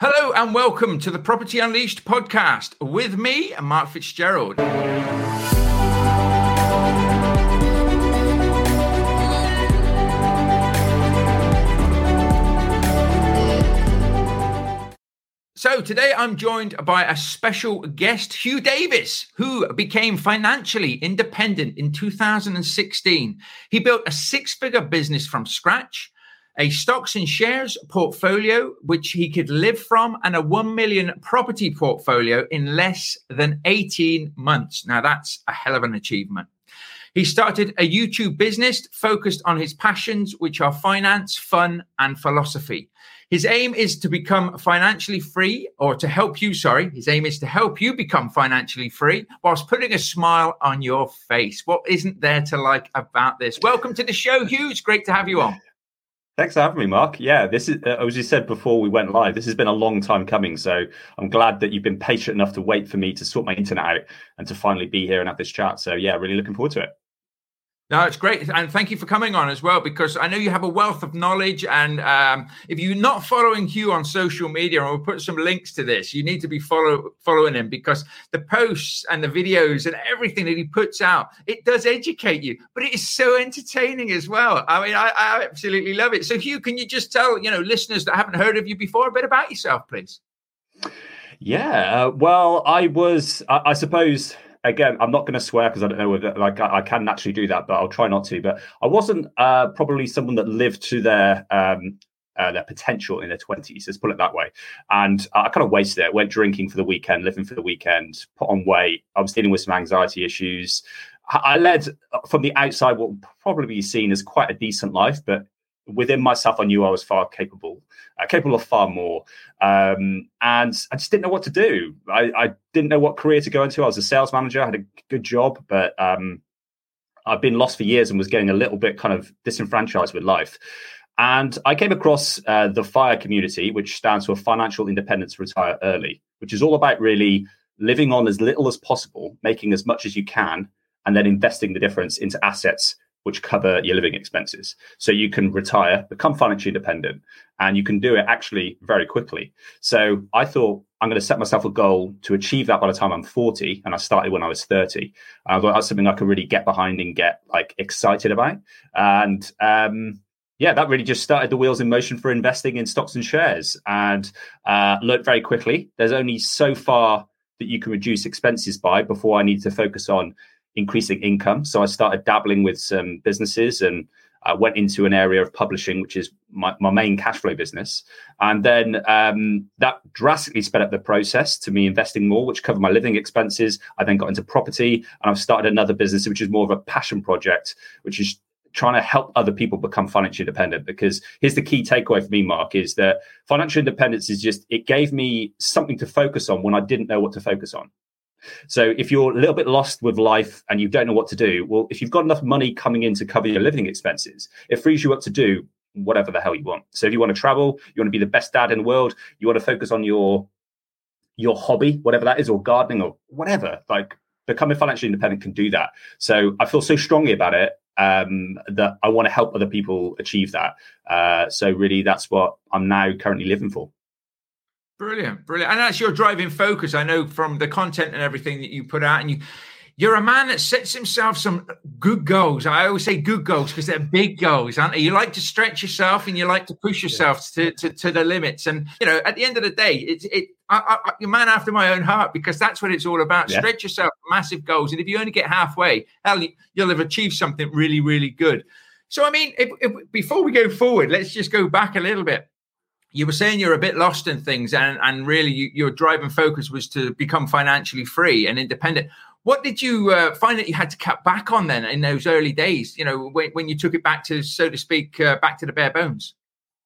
Hello and welcome to the Property Unleashed podcast with me, Mark Fitzgerald. So today I'm joined by a special guest, Huw Davis, who became financially independent in 2016. He built a six figure business from scratch a stocks and shares portfolio, which he could live from, and a 1 million property portfolio in less than 18 months. Now, that's a hell of an achievement. He started a YouTube business focused on his passions, which are finance, fun, and philosophy. His aim is to become financially free, or to help you, sorry, his aim is to help you become financially free whilst putting a smile on your face. What isn't there to like about this? Welcome to the show, Huw. It's great to have you on. Thanks for having me, Mark. Yeah, this is, uh, as you said before we went live, this has been a long time coming. So I'm glad that you've been patient enough to wait for me to sort my internet out and to finally be here and have this chat. So yeah, really looking forward to it. No, it's great, and thank you for coming on as well because I know you have a wealth of knowledge. And um, if you're not following Huw on social media, and we'll put some links to this, you need to be follow following him because the posts and the videos and everything that he puts out, it does educate you, but it is so entertaining as well. I mean, I, I absolutely love it. So, Huw, can you just tell you know listeners that haven't heard of you before a bit about yourself, please? Yeah, uh, well, I was, I, I suppose again, I'm not going to swear because I don't know whether like I, I, can naturally do that, but I'll try not to. But I wasn't uh, probably someone that lived to their um, uh, their potential in their 20s. Let's put it that way. And I kind of wasted it. Went drinking for the weekend, living for the weekend, put on weight. I was dealing with some anxiety issues. I led from the outside what would probably be seen as quite a decent life, but within myself, I knew I was far capable, uh, capable of far more. Um, and I just didn't know what to do. I, I, didn't know what career to go into. I was a sales manager, I had a good job, but um, I've been lost for years and was getting a little bit kind of disenfranchised with life. And I came across uh, the FIRE community, which stands for Financial Independence Retire Early, which is all about really living on as little as possible, making as much as you can, and then investing the difference into assets which cover your living expenses. So you can retire, become financially independent, and you can do it actually very quickly. So I thought I'm going to set myself a goal to achieve that by the time I'm 40. And I started when I was 30. And I thought that's something I could really get behind and get like excited about. And um, yeah, that really just started the wheels in motion for investing in stocks and shares and uh, learned very quickly. There's only so far that you can reduce expenses by before I need to focus on increasing income. So I started dabbling with some businesses and I went into an area of publishing, which is my, my main cash flow business. And then um, that drastically sped up the process to me investing more, which covered my living expenses. I then got into property and I've started another business, which is more of a passion project, which is trying to help other people become financially independent because here's the key takeaway for me mark is that financial independence is just it gave me something to focus on when i didn't know what to focus on so if you're a little bit lost with life and you don't know what to do, well, if you've got enough money coming in to cover your living expenses, it frees you up to do whatever the hell you want. So if you want to travel, you want to be the best dad in the world, you want to focus on your your hobby, whatever that is, or gardening or whatever, like becoming financially independent can do that. So I feel so strongly about it um, that I want to help other people achieve that. Uh, so really, that's what I'm now currently living for. Brilliant, brilliant. And that's your driving focus. I know from the content and everything that you put out, and you you're a man that sets himself some good goals. I always say good goals because they're big goals, aren't they? You like to stretch yourself and you like to push yourself to, to, to the limits. And you know, at the end of the day, it's it. I, I, you're man after my own heart because that's what it's all about. Yeah. Stretch yourself, massive goals, and if you only get halfway, hell, you'll have achieved something really, really good. So, I mean, if, if, before we go forward, let's just go back a little bit you were saying you're a bit lost in things and, and really you, your driving focus was to become financially free and independent what did you uh, find that you had to cut back on then in those early days you know when, when you took it back to so to speak uh, back to the bare bones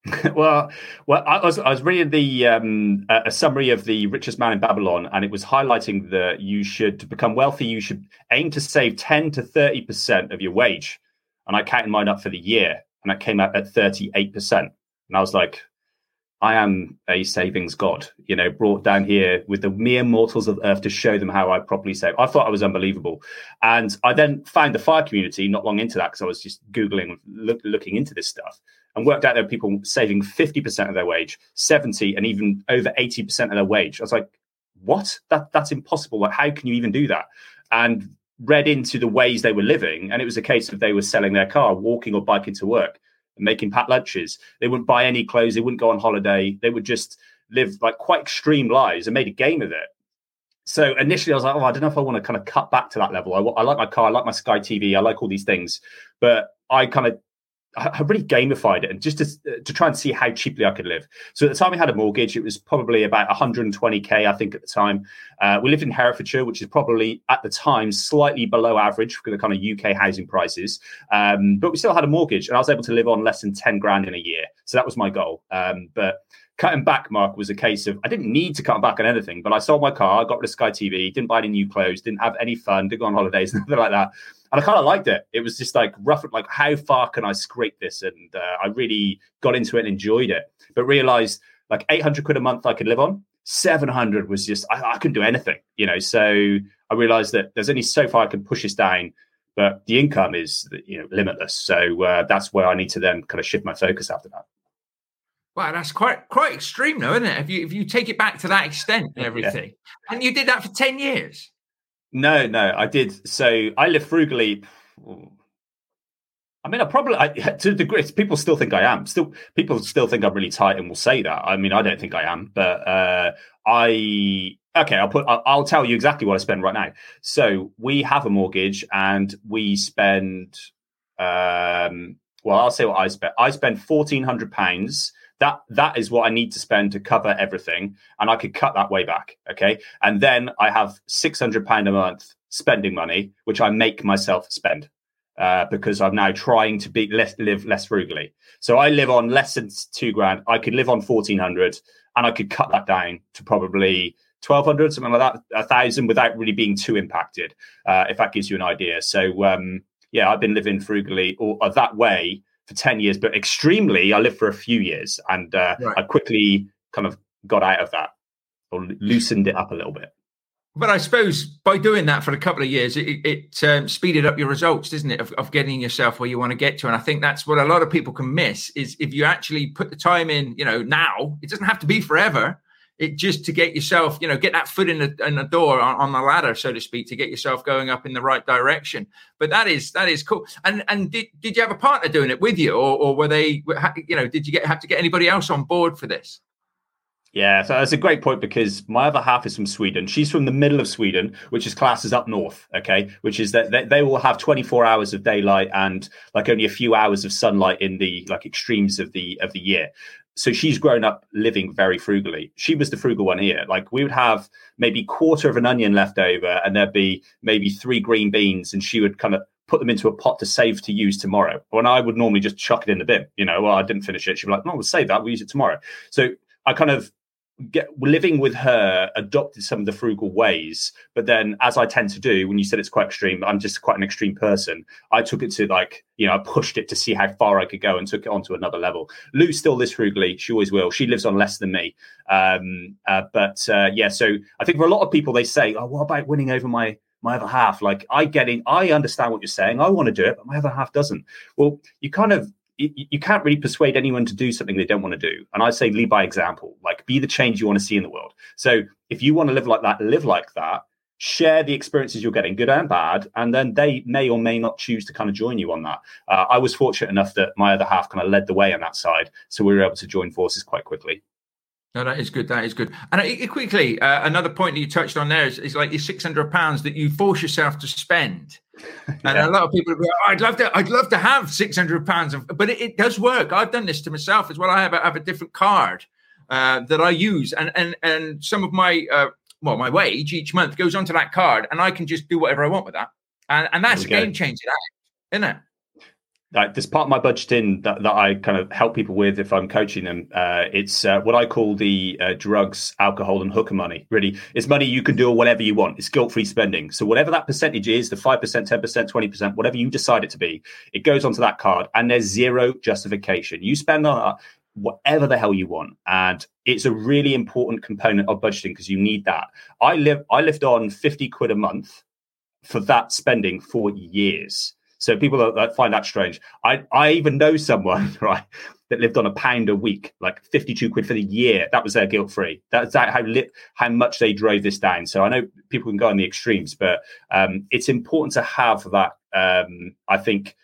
well, well, I was I was reading the um, a summary of the richest man in Babylon, and it was highlighting that you should to become wealthy, you should aim to save ten to thirty percent of your wage. And I counted mine up for the year, and I came out at thirty eight percent. And I was like, I am a savings god, you know, brought down here with the mere mortals of earth to show them how I properly save. I thought I was unbelievable. And I then found the fire community not long into that because I was just Googling, look, looking into this stuff. and worked out there were people saving 50% of their wage, 70 and even over 80% of their wage. I was like, what? That that's impossible. Like, how can you even do that? And read into the ways they were living. And it was a case of they were selling their car, walking or biking to work, making packed lunches. They wouldn't buy any clothes, they wouldn't go on holiday. They would just live like quite extreme lives and made a game of it. So initially, I was like, oh, I don't know if I want to kind of cut back to that level. I, I like my car, I like my Sky TV, I like all these things, but I kind of I really gamified it and just to, to try and see how cheaply I could live. So at the time we had a mortgage, it was probably about 120k, I think, at the time. Uh, we lived in Herefordshire, which is probably at the time slightly below average for the kind of UK housing prices. Um, but we still had a mortgage, and I was able to live on less than 10 grand in a year. So that was my goal. Um, but cutting back, Mark, was a case of I didn't need to cut back on anything, but I sold my car, got rid of Sky TV, didn't buy any new clothes, didn't have any fun, didn't go on holidays, nothing like that and I kind of liked it. It was just like rough, like how far can I scrape this? And uh, I really got into it and enjoyed it, but realized like 800 quid a month I could live on. 700 was just, I, I couldn't do anything, you know? So I realized that there's only so far I can push this down, but the income is, you know, limitless. So uh, that's where I need to then kind of shift my focus after that. Wow, that's quite quite extreme, though, isn't it? If you if you take it back to that extent and everything, yeah. and you did that for ten years. No, no, I did. So I live frugally. I mean, I probably I, to the degree people still think I am. Still, people still think I'm really tight and will say that. I mean, I don't think I am, but uh, I okay. I'll put. I'll, I'll tell you exactly what I spend right now. So we have a mortgage, and we spend. Um, well, I'll say what I spend. I spend fourteen hundred pounds that that is what I need to spend to cover everything, and I could cut that way back. Okay, and then I have six hundred pound a month spending money, which I make myself spend uh, because I'm now trying to be less live less frugally. So I live on less than two grand. I could live on fourteen hundred, and I could cut that down to probably 1200 something like that a thousand without really being too impacted uh, if that gives you an idea so um, yeah i've been living frugally or, or that way for 10 years, but extremely, I lived for a few years and uh, right. I quickly kind of got out of that or loosened it up a little bit. But I suppose by doing that for a couple of years, it, it um, speeded up your results, doesn't it, of, of, getting yourself where you want to get to? And I think that's what a lot of people can miss is if you actually put the time in, you know, now, it doesn't have to be forever it just to get yourself, you know, get that foot in the, in the door on, on, the ladder, so to speak, to get yourself going up in the right direction. But that is that is cool. And and did, did you have a partner doing it with you, or, or were they, you know, did you get have to get anybody else on board for this? Yeah, so that's a great point because my other half is from Sweden. She's from the middle of Sweden, which is classes up north. Okay, which is that they, they will have 24 hours of daylight and like only a few hours of sunlight in the like extremes of the of the year so she's grown up living very frugally. She was the frugal one here. Like we would have maybe quarter of an onion left over, and there'd be maybe three green beans, and she would kind of put them into a pot to save to use tomorrow. When I would normally just chuck it in the bin, you know, well, I didn't finish it. She'd be like, no, we'll save that. We'll use it tomorrow. So I kind of get living with her adopted some of the frugal ways but then as i tend to do when you said it's quite extreme i'm just quite an extreme person i took it to like you know i pushed it to see how far i could go and took it on to another level. Lou still lives frugally she always will she lives on less than me um, uh, but uh, yeah so i think for a lot of people they say oh what about winning over my my other half? Like i get in i understand what you're saying i want to do it but my other half doesn't. Well you kind of you, can't really persuade anyone to do something they don't want to do. And I say lead by example, like be the change you want to see in the world. So if you want to live like that, live like that, share the experiences you're getting, good and bad, and then they may or may not choose to kind of join you on that. Uh, I was fortunate enough that my other half kind of led the way on that side. So we were able to join forces quite quickly. No, that is good. That is good. And uh, quickly, uh, another point that you touched on there is, is like your six hundred pounds that you force yourself to spend. And yeah. a lot of people, go, oh, I'd love to, I'd love to have six hundred pounds, but it, it, does work. I've done this to myself as well. I have a, have a different card uh, that I use, and and and some of my uh, well, my wage each month goes onto that card, and I can just do whatever I want with that, and and that's a game changer, isn't it? Like this part of my budgeting that, that I kind of help people with if I'm coaching them. Uh, it's uh, what I call the uh, drugs, alcohol, and hooker money. Really, it's money you can do whatever you want. It's guilt-free spending. So whatever that percentage is, the five percent, ten percent, twenty percent, whatever you decide it to be, it goes onto that card, and there's zero justification. You spend on that whatever the hell you want, and it's a really important component of budgeting because you need that. I live, I lived on fifty quid a month for that spending for years So people that find that strange. I I even know someone right that lived on a pound a week, like 52 quid for the year. That was their guilt free. That's how li- how much they drove this down. So I know people can go on the extremes, but um, it's important to have that. Um, I think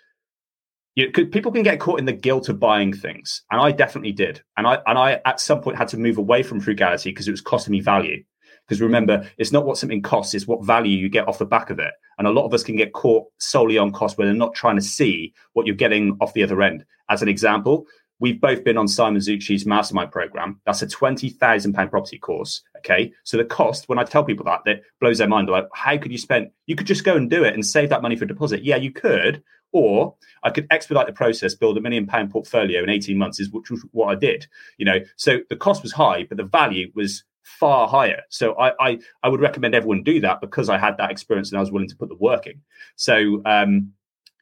you, people can get caught in the guilt of buying things, and I definitely did. And I and I at some point had to move away from frugality because it was costing me value. Because remember, it's not what something costs; it's what value you get off the back of it. And a lot of us can get caught solely on cost where they're not trying to see what you're getting off the other end. As an example, we've both been on Simon Zutshi's mastermind program. That's a twenty thousand pound property course. Okay, so the cost when I tell people that that blows their mind. Like, how could you spend? You could just go and do it and save that money for deposit. Yeah, you could, or I could expedite the process, build a million pound portfolio in 18 months, is which was what I did. You know, so the cost was high, but the value was far higher. So I I, I would recommend everyone do that because I had that experience and I was willing to put the work in. So um,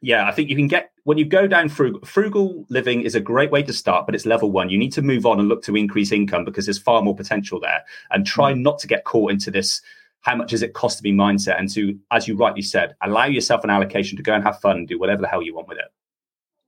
yeah, I think you can get when you go down frugal, frugal living is a great way to start, but it's level one. You need to move on and look to increase income because there's far more potential there. And try mm. not to get caught into this how much does it cost to be mindset and to, as you rightly said, allow yourself an allocation to go and have fun and do whatever the hell you want with it.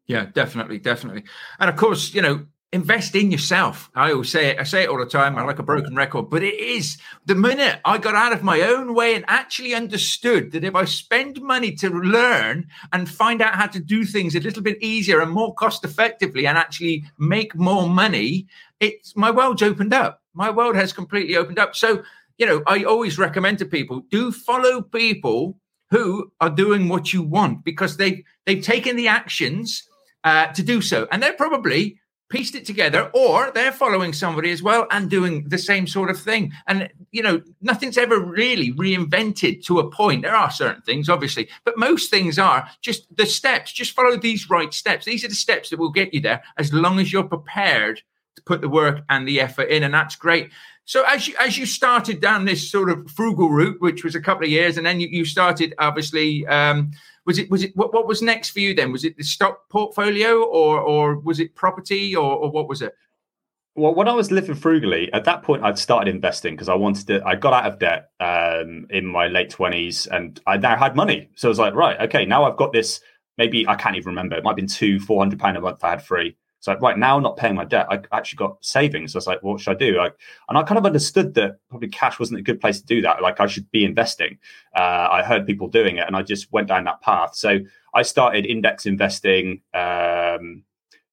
Yeah, definitely, definitely. And of course, you know, invest in yourself. I always say it, I say it all the time. I like a broken record, but it is the minute I got out of my own way and actually understood that if I spend money to learn and find out how to do things a little bit easier and more cost effectively and actually make more money, it's my world's opened up. My world has completely opened up. So you know, I always recommend to people do follow people who are doing what you want because they they've taken the actions uh, to do so, and they're probably pieced it together, or they're following somebody as well and doing the same sort of thing. And you know, nothing's ever really reinvented to a point. There are certain things, obviously, but most things are just the steps. Just follow these right steps. These are the steps that will get you there, as long as you're prepared to put the work and the effort in, and that's great. So as you as you started down this sort of frugal route, which was a couple of years, and then you, you started obviously. Um, was it was it what, what was next for you then? Was it the stock portfolio or or was it property or, or what was it? Well, when I was living frugally, at that point, I'd started investing because I wanted to. I got out of debt um, in my late twenties, and I now had money. So I was like, right, okay, now I've got this. Maybe I can't even remember. It might have been two, four hundred pound a month I had free. So right now, I'm not paying my debt. I actually got savings. So I was like, what should I do? Like, and I kind of understood that probably cash wasn't a good place to do that. Like I should be investing. Uh, I heard people doing it, and I just went down that path. So I started index investing. Um,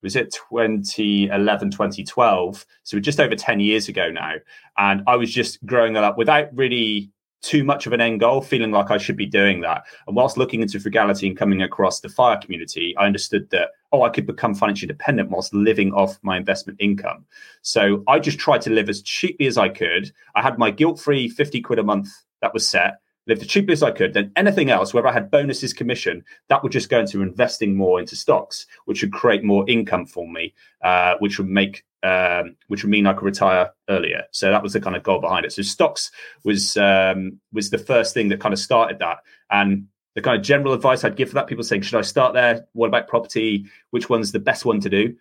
was it 2011 2012 so just over 10 years ago now and i was just growing that up without really too much of an end goal, feeling like I should be doing that. And whilst looking into frugality and coming across the fire community, I understood that, oh, I could become financially dependent whilst living off my investment income. So I just tried to live as cheaply as I could. I had my guilt free 50 quid a month that was set, lived as cheaply as I could. Then anything else, whether I had bonuses, commission, that would just go into investing more into stocks, which would create more income for me, uh, which would make um, which would mean I could retire earlier. So that was the kind of goal behind it. So stocks was um, was the first thing that kind of started that. And the kind of general advice I'd give for that, people saying, should I start there? What about property? Which one's the best one to do?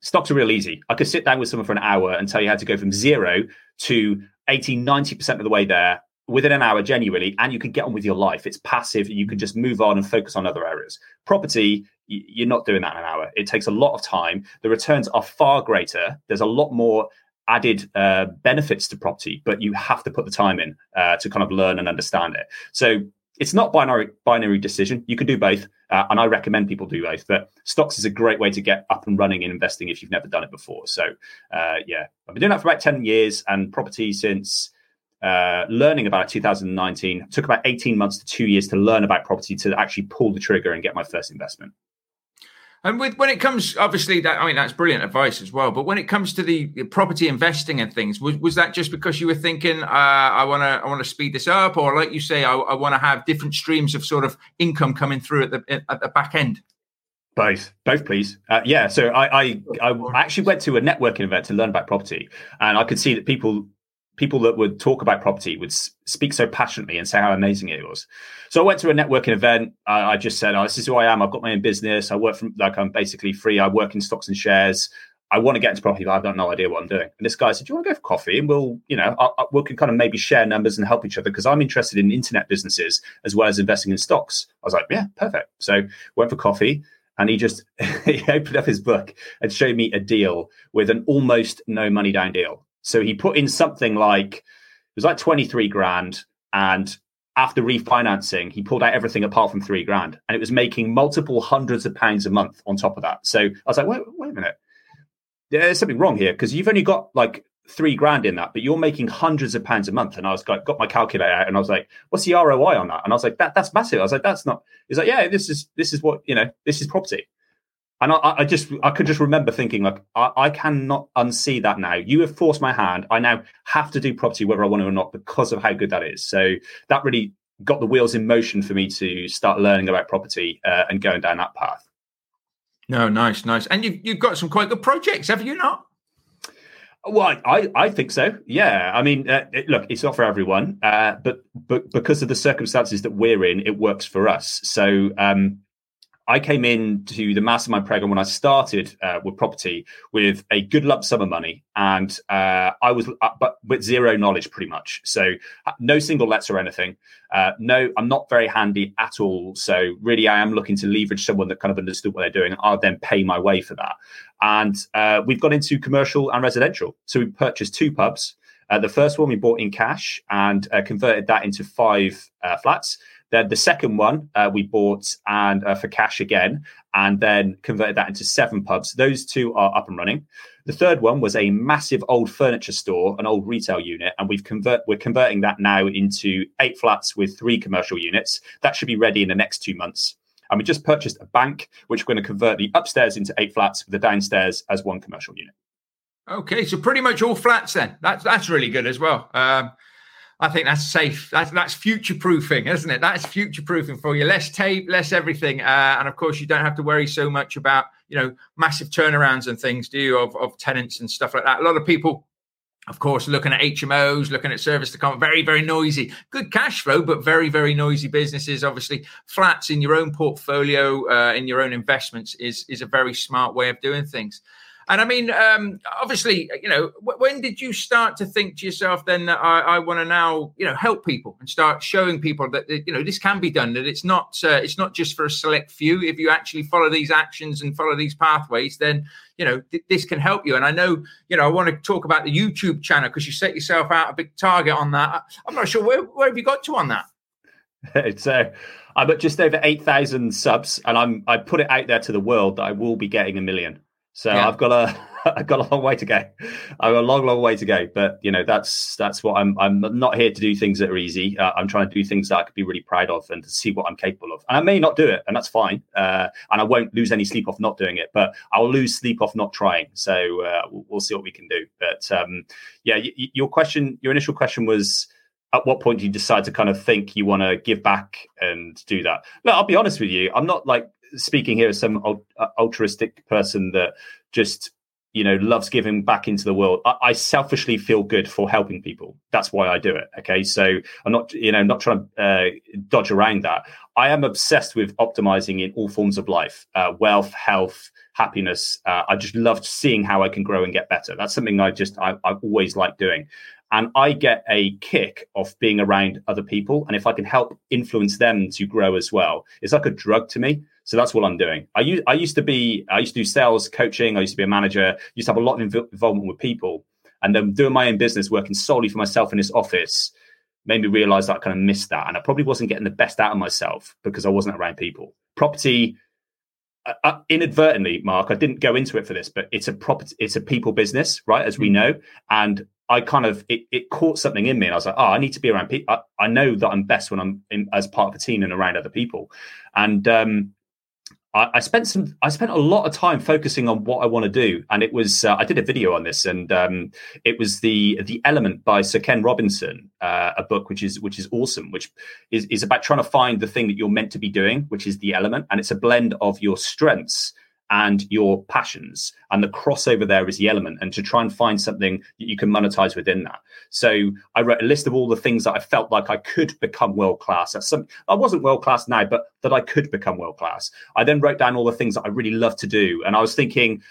Stocks are real easy. I could sit down with someone for an hour and tell you how to go from zero to 80, 90% of the way there within an hour genuinely and you can get on with your life. It's passive you can just move on and focus on other areas. Property you're not doing that in an hour. It takes a lot of time. The returns are far greater. There's a lot more added uh, benefits to property but you have to put the time in uh, to kind of learn and understand it. So it's not binary binary decision. You can do both uh, and i recommend people do both but stocks is a great way to get up and running in investing if you've never done it before. So uh, yeah. I've been doing that for about 10 years and property since uh, learning about it 2019 it took about 18 months to two years to learn about property to actually pull the trigger and get my first investment and with when it comes obviously that i mean that's brilliant advice as well but when it comes to the property investing and things was, was that just because you were thinking uh, i want to i want to speed this up or like you say i, I want to have different streams of sort of income coming through at the at the back end both, both, please. Uh, yeah. So I, I, I actually went to a networking event to learn about property, and I could see that people people that would talk about property would speak so passionately and say how amazing it was. So I went to a networking event. I, I just said, "Oh, this is who I am. I've got my own business. I work from like I'm basically free. I work in stocks and shares. I want to get into property, but I've got no idea what I'm doing. And this guy said, "Do you want to go for coffee?" And we'll, you know, I, I, we can kind of maybe share numbers and help each other because I'm interested in internet businesses as well as investing in stocks. I was like, "Yeah, perfect." So went for coffee, and he just he opened up his book and showed me a deal with an almost no money down deal. So he put in something like it was like twenty three grand, and after refinancing, he pulled out everything apart from three grand, and it was making multiple hundreds of pounds a month on top of that. So I was like, wait, wait a minute there's something wrong here because you've only got like three grand in that, but you're making hundreds of pounds a month. And I was like, got my calculator out and I was like, what's the ROI on that? And I was like, that that's massive. I was like, that's not. He's like, yeah, this is this is what you know, this is property. And I, I just I could just remember thinking like I, I cannot unsee that now. You have forced my hand. I now have to do property whether I want to or not because of how good that is. So that really got the wheels in motion for me to start learning about property uh, and going down that path. No, nice, nice. And you've you've got some quite good projects, have you not? Well, I, I think so. Yeah, I mean, uh, it, look, it's not for everyone, uh, but but because of the circumstances that we're in, it works for us. So um, I came into the mastermind program when I started uh, with property with a good lump sum of money, and uh, I was uh, but with zero knowledge, pretty much. So uh, no single lets or anything. Uh, no, I'm not very handy at all. So really, I am looking to leverage someone that kind of understood what they're doing. I'll then pay my way for that. And uh, we've got into commercial and residential. So we purchased two pubs. the first one we bought in cash and converted that into five flats. Then the second one uh, we bought and uh, for cash again, and then converted that into seven pubs. Those two are up and running. The third one was a massive old furniture store, an old retail unit, and we've convert we're converting that now into eight flats with three commercial units. That should be ready in the next two months. And we just purchased a bank, which we're going to convert the upstairs into eight flats with the downstairs as one commercial unit. Okay, so pretty much all flats then. That's that's really good as well. Um, I think that's safe. That's that's future proofing, isn't it? That's future proofing for you. Less tape, less everything, uh, and of course you don't have to worry so much about you know massive turnarounds and things, do you? Of of tenants and stuff like that. A lot of people of course, looking at HMOs, looking at service to come, very, very noisy. Good cash flow, but very, very noisy businesses. Obviously, flats in your own portfolio, uh, in your own investments, is is a very smart way of doing things. And I mean, um, obviously, you know, w- when did you start to think to yourself then that I, I want to now, you know, help people and start showing people that you know this can be done, that it's not uh, it's not just for a select few. If you actually follow these actions and follow these pathways, then you know th- this can help you. And I know, you know, I want to talk about the YouTube channel because you set yourself out a big target on that. I'm not sure where where have you got to on that. It's uh, I'm at just over eight thousand subs, and I'm I put it out there to the world that I will be getting a million. So yeah. I've got a I've got a long way to go. I've got a long, long way to go. But you know, that's that's what I'm. I'm not here to do things that are easy. Uh, I'm trying to do things that I could be really proud of and to see what I'm capable of. And I may not do it, and that's fine. Uh, and I won't lose any sleep off not doing it, but I'll lose sleep off not trying. So uh, we'll, we'll, see what we can do. But um, yeah, y- your question, your initial question was at what point do you decide to kind of think you want to give back and do that? Look, I'll be honest with you. I'm not like speaking here as some uh, altruistic person that just you know loves giving back into the world I, I, selfishly feel good for helping people. That's why i do it okay? So i'm not you know not trying to uh, dodge around that. I am obsessed with optimizing in all forms of life uh, wealth health happiness. Uh, i just love seeing how i can grow and get better. That's something i just I, i've always liked doing. And I get a kick of being around other people. And if I can help influence them to grow as well, it's like a drug to me. So that's what I'm doing. I used, I used to be, I used to do sales coaching. I used to be a manager, used to have a lot of inv- involvement with people. And then doing my own business, working solely for myself in this office, made me realize that I kind of missed that. And I probably wasn't getting the best out of myself because I wasn't around people. Property, uh, uh inadvertently, Mark, I didn't go into it for this, but it's a property, it's a people business, right? As we mm. know. And I kind of it, it caught something in me, and I was like, oh, I need to be around people. I, I know that I'm best when I'm in, as part of a team and around other people. And um, I, spent some, I spent a lot of time focusing on what I want to do, and it was uh, I did a video on this, and um, it was the the Element by Sir Ken Robinson, uh, a book which is which is awesome, which is is about trying to find the thing that you're meant to be doing, which is the element, and it's a blend of your strengths and your passions. And the crossover there is the element, and to try and find something that you can monetize within that. So I wrote a list of all the things that I felt like I could become world class. I wasn't world class now, but that I could become world class. I then wrote down all the things that I really love to do, and I was thinking.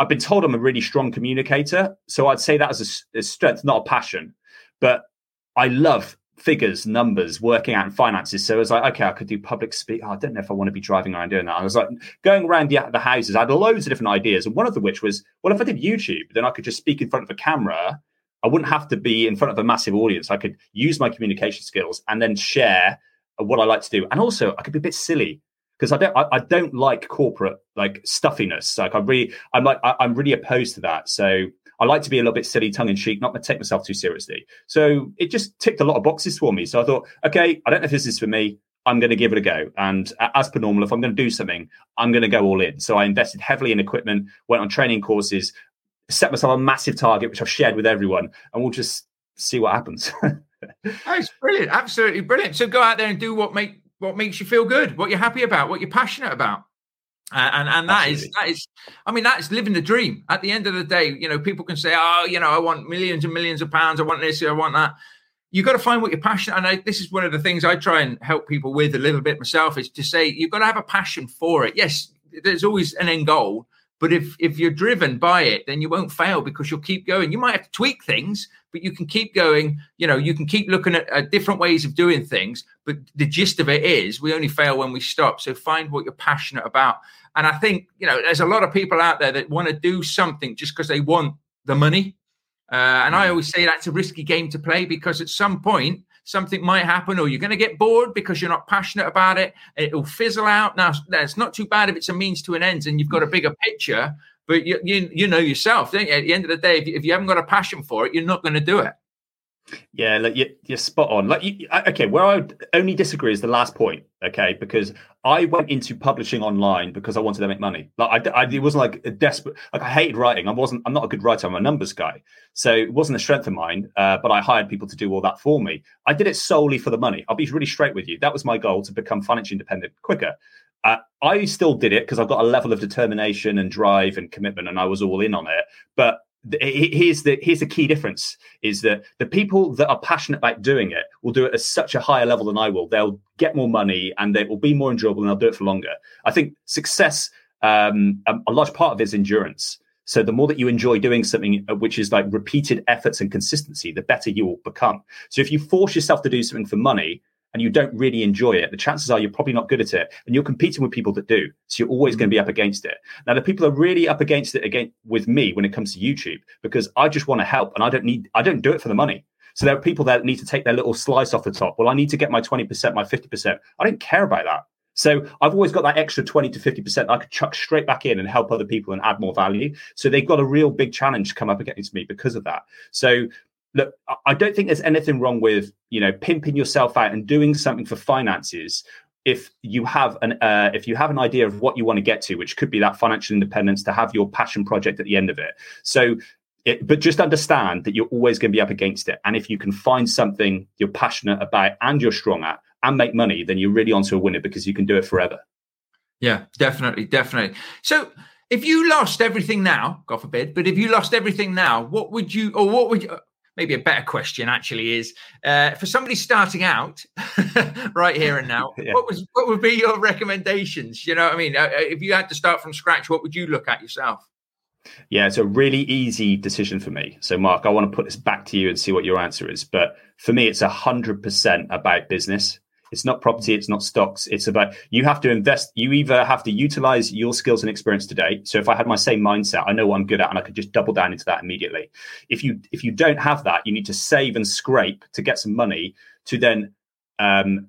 I've been told I'm a really strong communicator, so I'd say that as a, a strength, not a passion. But I love figures, numbers, working out in finances. So I was like, okay, I could do public speak. Oh, I don't know if I want to be driving around doing that. I was like going around the, the houses. I had loads of different ideas, and one of the which was, well, if I did YouTube, then I could just speak in front of a camera. I wouldn't have to be in front of a massive audience. I could use my communication skills and then share what I like to do. And also, I could be a bit silly because I don't I, I, don't like corporate like stuffiness. Like I really I'm like I, am really opposed to that. So I like to be a little bit silly, tongue in cheek, not to take myself too seriously. So it just ticked a lot of boxes for me. So I thought, okay, I don't know if this is for me. I'm going to give it a go. And as per normal, if I'm going to do something, I'm going to go all in. So I invested heavily in equipment, went on training courses, set myself a massive target, which I've shared with everyone, and we'll just see what happens. Oh, That's brilliant, absolutely brilliant. So go out there and do what make what makes you feel good, what you're happy about, what you're passionate about. And and that Absolutely. is that is I mean that is living the dream. At the end of the day, you know, people can say, "Oh, you know, I want millions and millions of pounds. I want this. I want that." You got to find what you're passionate. And I, this is one of the things I try and help people with a little bit myself is to say you've got to have a passion for it. Yes, there's always an end goal, but if if you're driven by it, then you won't fail because you'll keep going. You might have to tweak things, but you can keep going. You know, you can keep looking at, at, different ways of doing things. But the gist of it is, we only fail when we stop. So find what you're passionate about. And I think you know, there's a lot of people out there that want to do something just because they want the money. Uh, and I mm. always say that's a risky game to play because at some point something might happen, or you're going to get bored because you're not passionate about it. It'll fizzle out. Now, it's not too bad if it's a means to an end and you've got a mm. bigger picture, but you, you, you know yourself, don't you? At the end of the day, if you, if you haven't got a passion for it, you're not going to do it. Yeah, like you, are spot on. Like, you, okay, where I only disagree is the last point. Okay, because I went into publishing online because I wanted to make money. Like, I, I it wasn't like a desperate. Like, I hated writing. I wasn't. I'm not a good writer. I'm a numbers guy. So it wasn't a strength of mine. Uh, but I hired people to do all that for me. I did it solely for the money. I'll be really straight with you. That was my goal to become financially independent quicker. Uh, I still did it because I've got a level of determination and drive and commitment, and I was all in on it. But here's the here's the key difference is that the people that are passionate about doing it will do it at such a higher level than I will. They'll get more money and they will be more enjoyable and they'll do it for longer. I think success, um, a, a large part of it is endurance. So the more that you enjoy doing something uh, which is like repeated efforts and consistency, the better you will become. So if you force yourself to do something for money, and you don't really enjoy it, the chances are you're probably not good at it. And you're competing with people that do. So you're always going to be mm. up against it. Now, the people are really up against it again with me when it comes to YouTube because I just want to help and I don't need, I don't do it for the money. So there are people that need to take their little slice off the top. Well, I need to get my 20%, my 50%. I don't care about that. So I've always got that extra 20 to 50% I could chuck straight back in and help other people and add more value. So they've got a real big challenge to come up against me because of that. So look, I don't think there's anything wrong with you know pimping yourself out and doing something for finances if you have an uh, if you have an idea of what you want to get to, which could be that financial independence, to have your passion project at the end of it. So, it, but just understand that you're always going to be up against it. And if you can find something you're passionate about and you're strong at and make money, then you're really onto a winner because you can do it forever. Yeah, definitely, definitely. So, if you lost everything now, God forbid, but if you lost everything now, what would you, or what would you, maybe a better question actually is uh, for somebody starting out right here and now yeah. what was what would be your recommendations? You know what i mean? Uh, uh, if you had to start from scratch what would you look at yourself? Yeah it's a really easy decision for me. So mark i want to put this back to you and see what your answer is. But for me it's a hundred percent about business it's not property, it's not stocks. It's about you have to invest. You either have to utilize your skills and experience today. So if I had my same mindset, I know what I'm good at and I could just double down into that immediately. If you if you don't have that, you need to save and scrape to get some money to then um,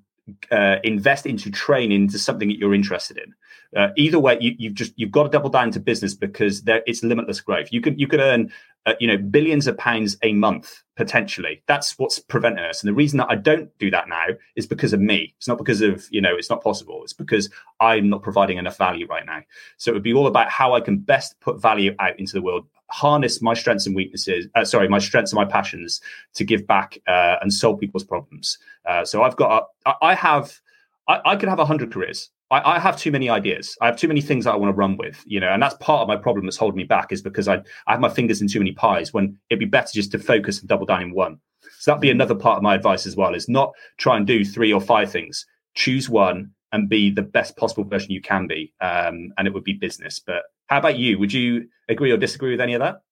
uh, invest into training into something that you're interested in. Uh, either way, you, have just you've got to double down to business because there it's limitless growth. You can you could earn uh, you know billions of pounds a month potentially. That's what's preventing us. And the reason that I don't do that now is because of me. It's not because of you know it's not possible. It's because I'm not providing enough value right now. So it would be all about how I can best put value out into the world harness my strengths and weaknesses uh, sorry my strengths and my passions to give back uh, and solve people's problems uh, so i've got i have i, I could have 100 careers I, I, have too many ideas. I have too many things i want to run with you know and that's part of my problem that's holding me back is because i, I have my fingers in too many pies when it'd be better just to focus and double down in one. So that'd be another part of my advice as well is not try and do three or five things. Choose one and be the best possible version you can be um, and it would be business. But How about you? Would you agree or disagree with any of that?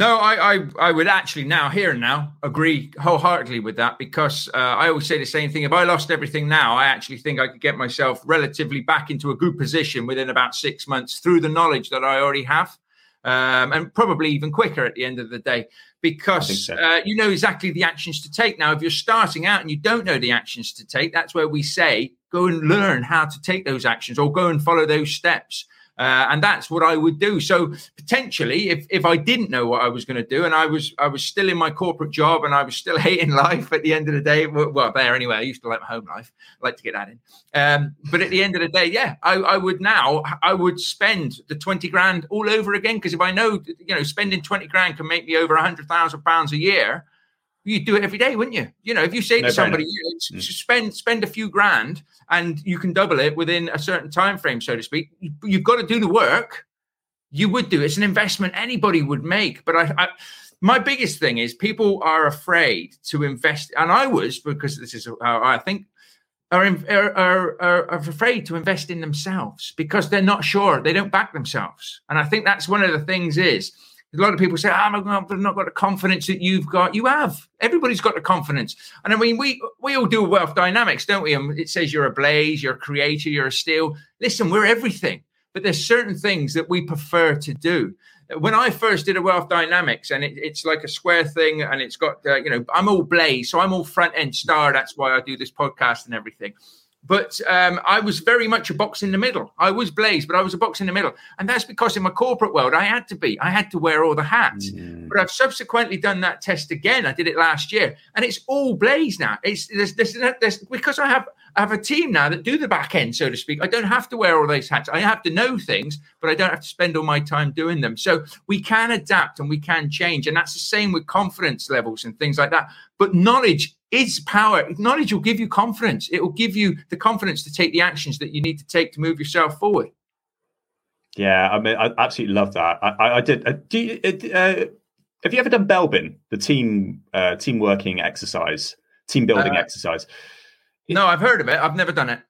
No, I, I, I would actually now, here and now, agree wholeheartedly with that because uh, I always say the same thing. If I lost everything now, I actually think I could get myself relatively back into a good position within about six months through the knowledge that I already have, um, and probably even quicker at the end of the day because so. uh, you know exactly the actions to take. Now, if you're starting out and you don't know the actions to take, that's where we say go and learn how to take those actions or go and follow those steps. Uh, and that's what I would do. So potentially, if if I didn't know what I was going to do, and I was I was still in my corporate job, and I was still hating life at the end of the day. Well, there anyway. I used to like my home life. I like to get that in. Um, but at the end of the day, yeah, I, I would now I would spend the twenty grand all over again because if I know you know spending twenty grand can make me over a hundred thousand pounds a year, you'd do it every day, wouldn't you? You know, if you say no to somebody, mm. spend spend a few grand and you can double it within a certain time frame, so to speak, you, have got to do the work. You would do it's an investment anybody would make. But I, I, my biggest thing is people are afraid to invest, and I was because this is how I think. Are, are, are, are afraid to invest in themselves because they're not sure they don't back themselves and i think that's one of the things is a lot of people say, oh, I've not got the confidence that you've got. You have. Everybody's got the confidence. And I mean, we we all do wealth dynamics, don't we? And it says you're a blaze, you're a creator, you're a steel. Listen, we're everything. But there's certain things that we prefer to do. When I first did a wealth dynamics, and it, it's like a square thing, and it's got, uh, you know, I'm all blaze, so I'm all front end star. That's why I do this podcast and everything. But um, I was very much a box in the middle. I was Blaze, but I was a box in the middle. And that's because in my corporate world, I had to be. I had to wear all the hats. Mm. But I've subsequently done that test again. I did it last year. And it's all Blaze now. It's there's, there's, there's, because I have I have a team now that do the back end, so to speak. I don't have to wear all those hats. I have to know things, but I don't have to spend all my time doing them. So we can adapt and we can change. And that's the same with confidence levels and things like that. But knowledge is power. Knowledge will give you confidence. It will give you the confidence to take the actions that you need to take to move yourself forward. Yeah, I mean, I absolutely love that. I, I did. Uh, do you, uh, uh, have you ever done Belbin, the team uh, team working exercise, team building uh, exercise? No, I've heard of it. I've never done it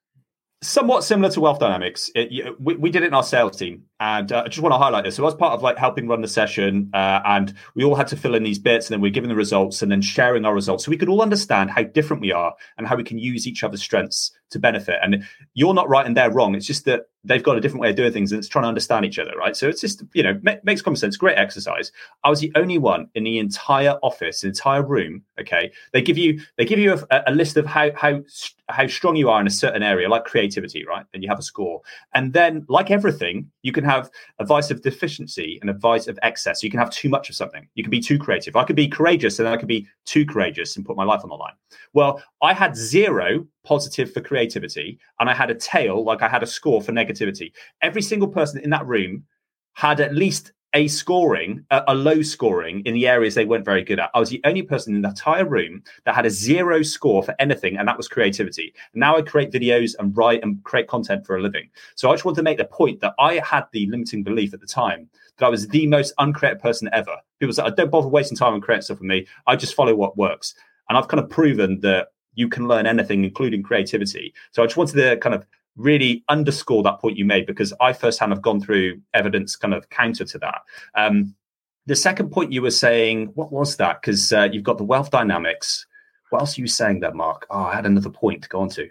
somewhat similar to wealth dynamics it, we, we did it in our sales team and uh, i just want to highlight this. So as part of like helping run the session uh, and we all had to fill in these bits and then we're given the results and then sharing our results. So we could all understand how different we are and how we can use each other's strengths to benefit. And you're not right and they're wrong. It's just that they've got a different way of doing things and it's trying to understand each other right? So it's just you know makes common sense. Great exercise. I was the only one in the entire office entire room okay? They give you they give you a, a list of how how how strong you are in a certain area like creativity right? And you have a score. And then like everything you can have a vice of deficiency and a vice of excess. You can have too much of something. You can be too creative. I could be courageous and i could be too courageous and put my life on the line. Well i had zero positive for creativity and I had a tail, like I had a score for negativity. Every single person in that room had at least a scoring, a, a, low scoring in the areas they weren't very good at. I was the only person in the entire room that had a zero score for anything, and that was creativity. Now I create videos and write and create content for a living. So I just want to make the point that I had the limiting belief at the time that I was the most uncreative person ever. People said, I don't bother wasting time on creating stuff for me. I just follow what works. And I've kind of proven that you can learn anything, including creativity. So I just wanted to kind of really underscore that point you made because I firsthand have gone through evidence kind of counter to that. Um, the second point you were saying, what was that? Because uh, you've got the wealth dynamics. What else are you saying there, Mark? Oh, I had another point to go on to.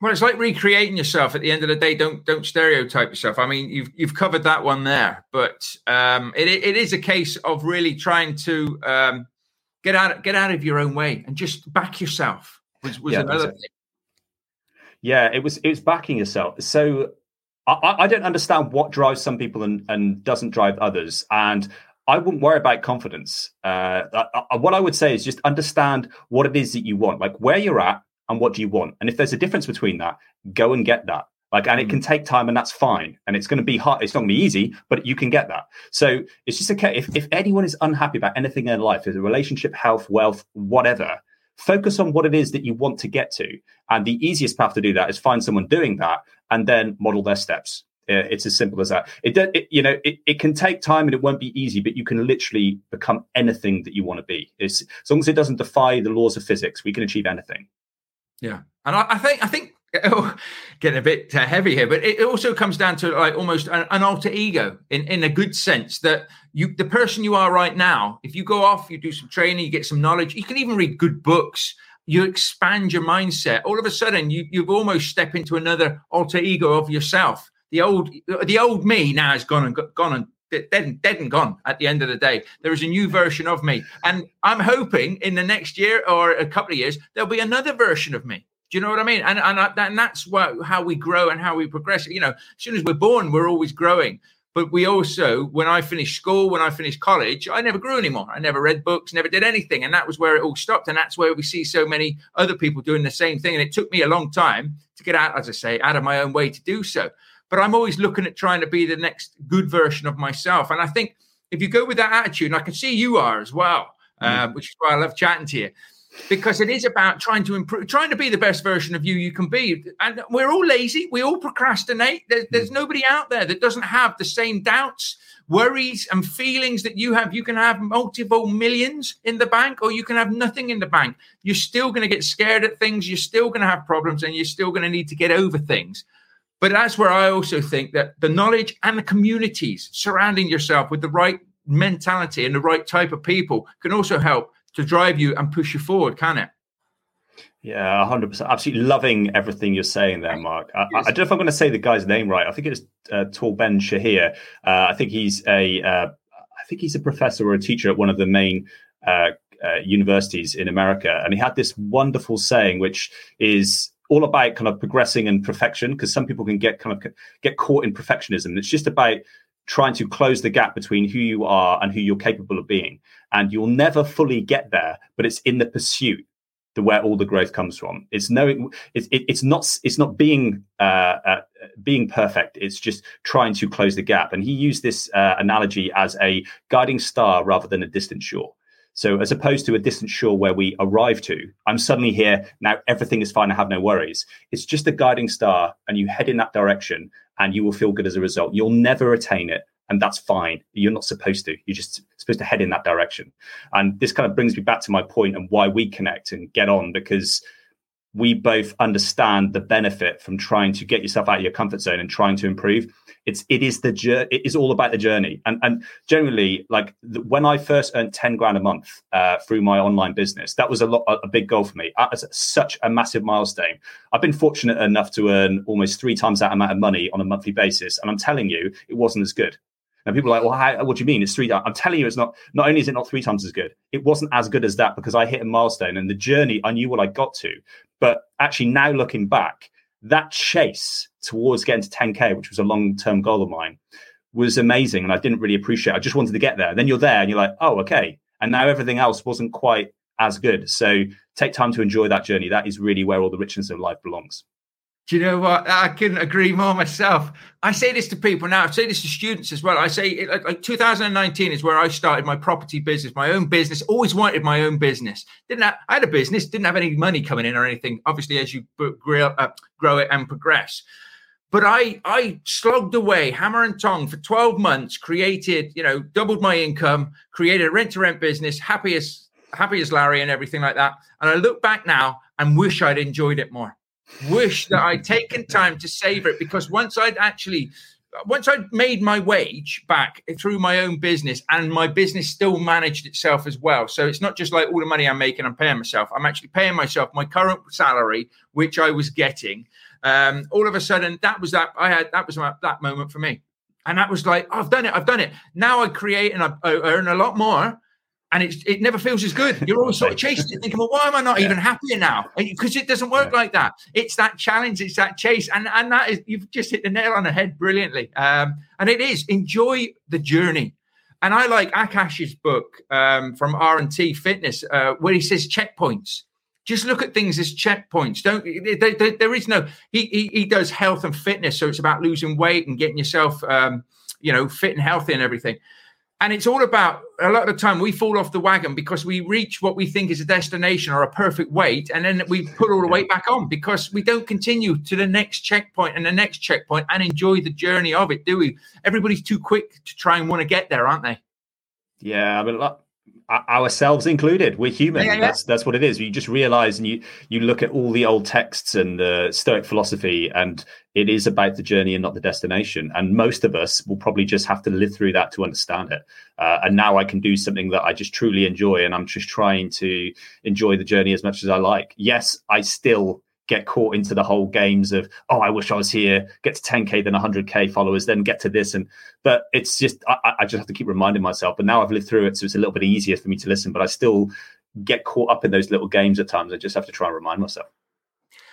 Well, it's like recreating yourself. At the end of the day, don't don't stereotype yourself. I mean, you've you've covered that one there, but um, it it is a case of really trying to um, get out get out of your own way and just back yourself was, was yeah, another thing. Yeah, it was it was backing yourself. So I, I don't understand what drives some people and, and doesn't drive others. And I wouldn't worry about confidence. Uh, I, what I would say is just understand what it is that you want, like where you're at and what do you want. And if there's a difference between that, go and get that. Like, and it can mm. take time, and that's fine. And it's going to be hard. It's not going to be easy, but you can get that. So it's just okay. If if anyone is unhappy about anything in their life, is a relationship, health, wealth, whatever, focus on what it is that you want to get to. And the easiest path to do that is find someone doing that and then model their steps. Uh, it's as simple as that. It, it you know, it, it can take time and it won't be easy, but you can literally become anything that you want to be. It's, as long as it doesn't defy the laws of physics, we can achieve anything. Yeah, and I, I think I think getting a bit uh, heavy here, but it also comes down to like almost an, an, alter ego in, in a good sense that you, the person you are right now, if you go off, you do some training, you get some knowledge, you can even read good books, you expand your mindset. All of a sudden, you, you've almost step into another alter ego of yourself. The old, the old me now is gone and gone and dead, and, dead and gone at the end of the day. There is a new version of me. And I'm hoping in the next year or a couple of years, there'll be another version of me. Do you know what I mean? And and, and that's what, how we grow and how we progress. You know, as soon as we're born, we're always growing. But we also, when I finished school, when I finished college, I never grew anymore. I never read books, never did anything. And that was where it all stopped. And that's where we see so many other people doing the same thing. And it took me a long time to get out, as I say, out of my own way to do so. But I'm always looking at trying to be the next good version of myself. And I think if you go with that attitude, and I can see you are as well, mm. which is why I love chatting to you because it is about trying to improve, trying to be the best version of you you can be. And we're all lazy. We all procrastinate. There's, there's hmm. nobody out there that doesn't have the same doubts, worries, and feelings that you have. You can have multiple millions in the bank, or you can have nothing in the bank. You're still going to get scared at things. You're still going to have problems, and you're still going to need to get over things. But that's where I also think that the knowledge and the communities surrounding yourself with the right mentality and the right type of people can also help to drive you and push you forward, can it? Yeah, 100%. Absolutely loving everything you're saying there, Mark. I, I, don't know if I'm going to say the guy's name right. I think it's uh, Tal Ben-Shahar. Uh, I think he's a, uh, I think he's a professor or a teacher at one of the main uh, uh, universities in America. And he had this wonderful saying, which is all about kind of progressing and perfection, because some people can get kind of get caught in perfectionism. It's just about trying to close the gap between who you are and who you're capable of being. And you'll never fully get there, but it's in the pursuit the where all the growth comes from. It's knowing it's it, it's not it's not being uh, uh, being perfect. It's just trying to close the gap. And he used this uh, analogy as a guiding star rather than a distant shore. So as opposed to a distant shore where we arrive to, I'm suddenly here now. Everything is fine. I have no worries. It's just a guiding star, and you head in that direction, and you will feel good as a result. You'll never attain it, and that's fine. You're not supposed to. You're just supposed to head in that direction. And this kind of brings me back to my point and why we connect and get on because we both understand the benefit from trying to get yourself out of your comfort zone and trying to improve. It's it is the it is all about the journey. And and generally like the, when i first earned 10 grand a month uh, through my online business that was a lot a big goal for me. As such a massive milestone. I've been fortunate enough to earn almost three times that amount of money on a monthly basis. And i'm telling you it wasn't as good and people are like, well, how, what do you mean? It's three. I'm telling you, it's not. Not only is it not three times as good, it wasn't as good as that because I hit a milestone and the journey. I knew what I got to, but actually now looking back, that chase towards getting to 10k, which was a long term goal of mine, was amazing, and I didn't really appreciate. It. I just wanted to get there. Then you're there, and you're like, oh, okay. And now everything else wasn't quite as good. So take time to enjoy that journey. That is really where all the richness of life belongs. Do you know what? I couldn't agree more myself. I say this to people now. I say this to students as well. I say like, like 2019 is where I started my property business, my own business. Always wanted my own business. Didn't have, I had a business, didn't have any money coming in or anything. Obviously, as you grow, uh, grow it and progress. But I I slogged away hammer and tong for 12 months, created, you know, doubled my income, created a rent to rent business, happy as happy as Larry and everything like that. And I look back now and wish I'd enjoyed it more wish that I'd taken time to savor it because once I'd actually once I'd made my wage back through my own business and my business still managed itself as well. So it's not just like all the money I'm making, I'm paying myself. I'm actually paying myself my current salary, which I was getting. Um, all of a sudden, that was that I had that was my, that moment for me. And that was like, I've done it, I've done it. Now I create and I, I earn a lot more and it's, it never feels as good. You're always sort of chasing it, thinking, well, why am I not yeah. even happier now? Because it doesn't work yeah. like that. It's that challenge, it's that chase. And, and that is, you've just hit the nail on the head brilliantly. Um, and it is enjoy the journey. And I like Akash's book um, from R&T Fitness, uh, where he says checkpoints. Just look at things as checkpoints. Don't there, there, there is no he, he, he does health and fitness, so it's about losing weight and getting yourself um, you know fit and healthy and everything. And it's all about a lot of the time we fall off the wagon because we reach what we think is a destination or a perfect weight, and then we put all the weight back on because we don't continue to the next checkpoint and the next checkpoint and enjoy the journey of it, do we? Everybody's too quick to try and want to get there, aren't they? Yeah, I mean, ourselves included. We're human. Yeah, yeah. that's that's what it is. You just realize and you you look at all the old texts and the stoic philosophy and it is about the journey and not the destination. And most of us will probably just have to live through that to understand it. Uh, and now i can do something that i just truly enjoy and i'm just trying to enjoy the journey as much as i like. Yes i still get caught into the whole games of oh i wish i was here. Get to 10k then 100k followers then get to this. And but it's just I, I, just have to keep reminding myself. But now i've lived through it so it's a little bit easier for me to listen but i still get caught up in those little games at times. I just have to try and remind myself.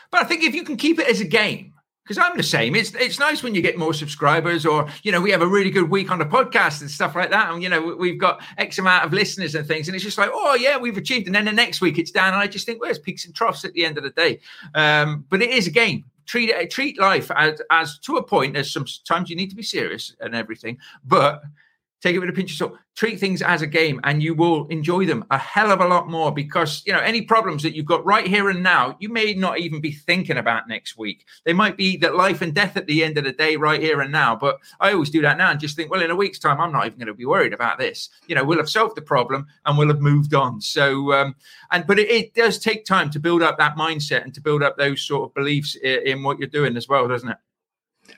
But i think if you can keep it as a game because I'm the same. It's it's nice when you get more subscribers, or you know, we have a really good week on the podcast and stuff like that, and you know, we've got X amount of listeners and things, and it's just like, oh yeah, we've achieved. And then the next week it's down, and I just think, well, peaks and troughs at the end of the day. Um, but it is a game. Treat it, treat life as, as to a point. There's sometimes you need to be serious and everything, but take it with a pinch of salt. Treat things as a game and you will enjoy them a hell of a lot more because you know any problems that you've got right here and now you may not even be thinking about next week. They might be that life and death at the end of the day right here and now but i always do that now and just think well in a week's time i'm not even going to be worried about this. You know we'll have solved the problem and we'll have moved on. So um and but it, it does take time to build up that mindset and to build up those sort of beliefs in, in what you're doing as well doesn't it?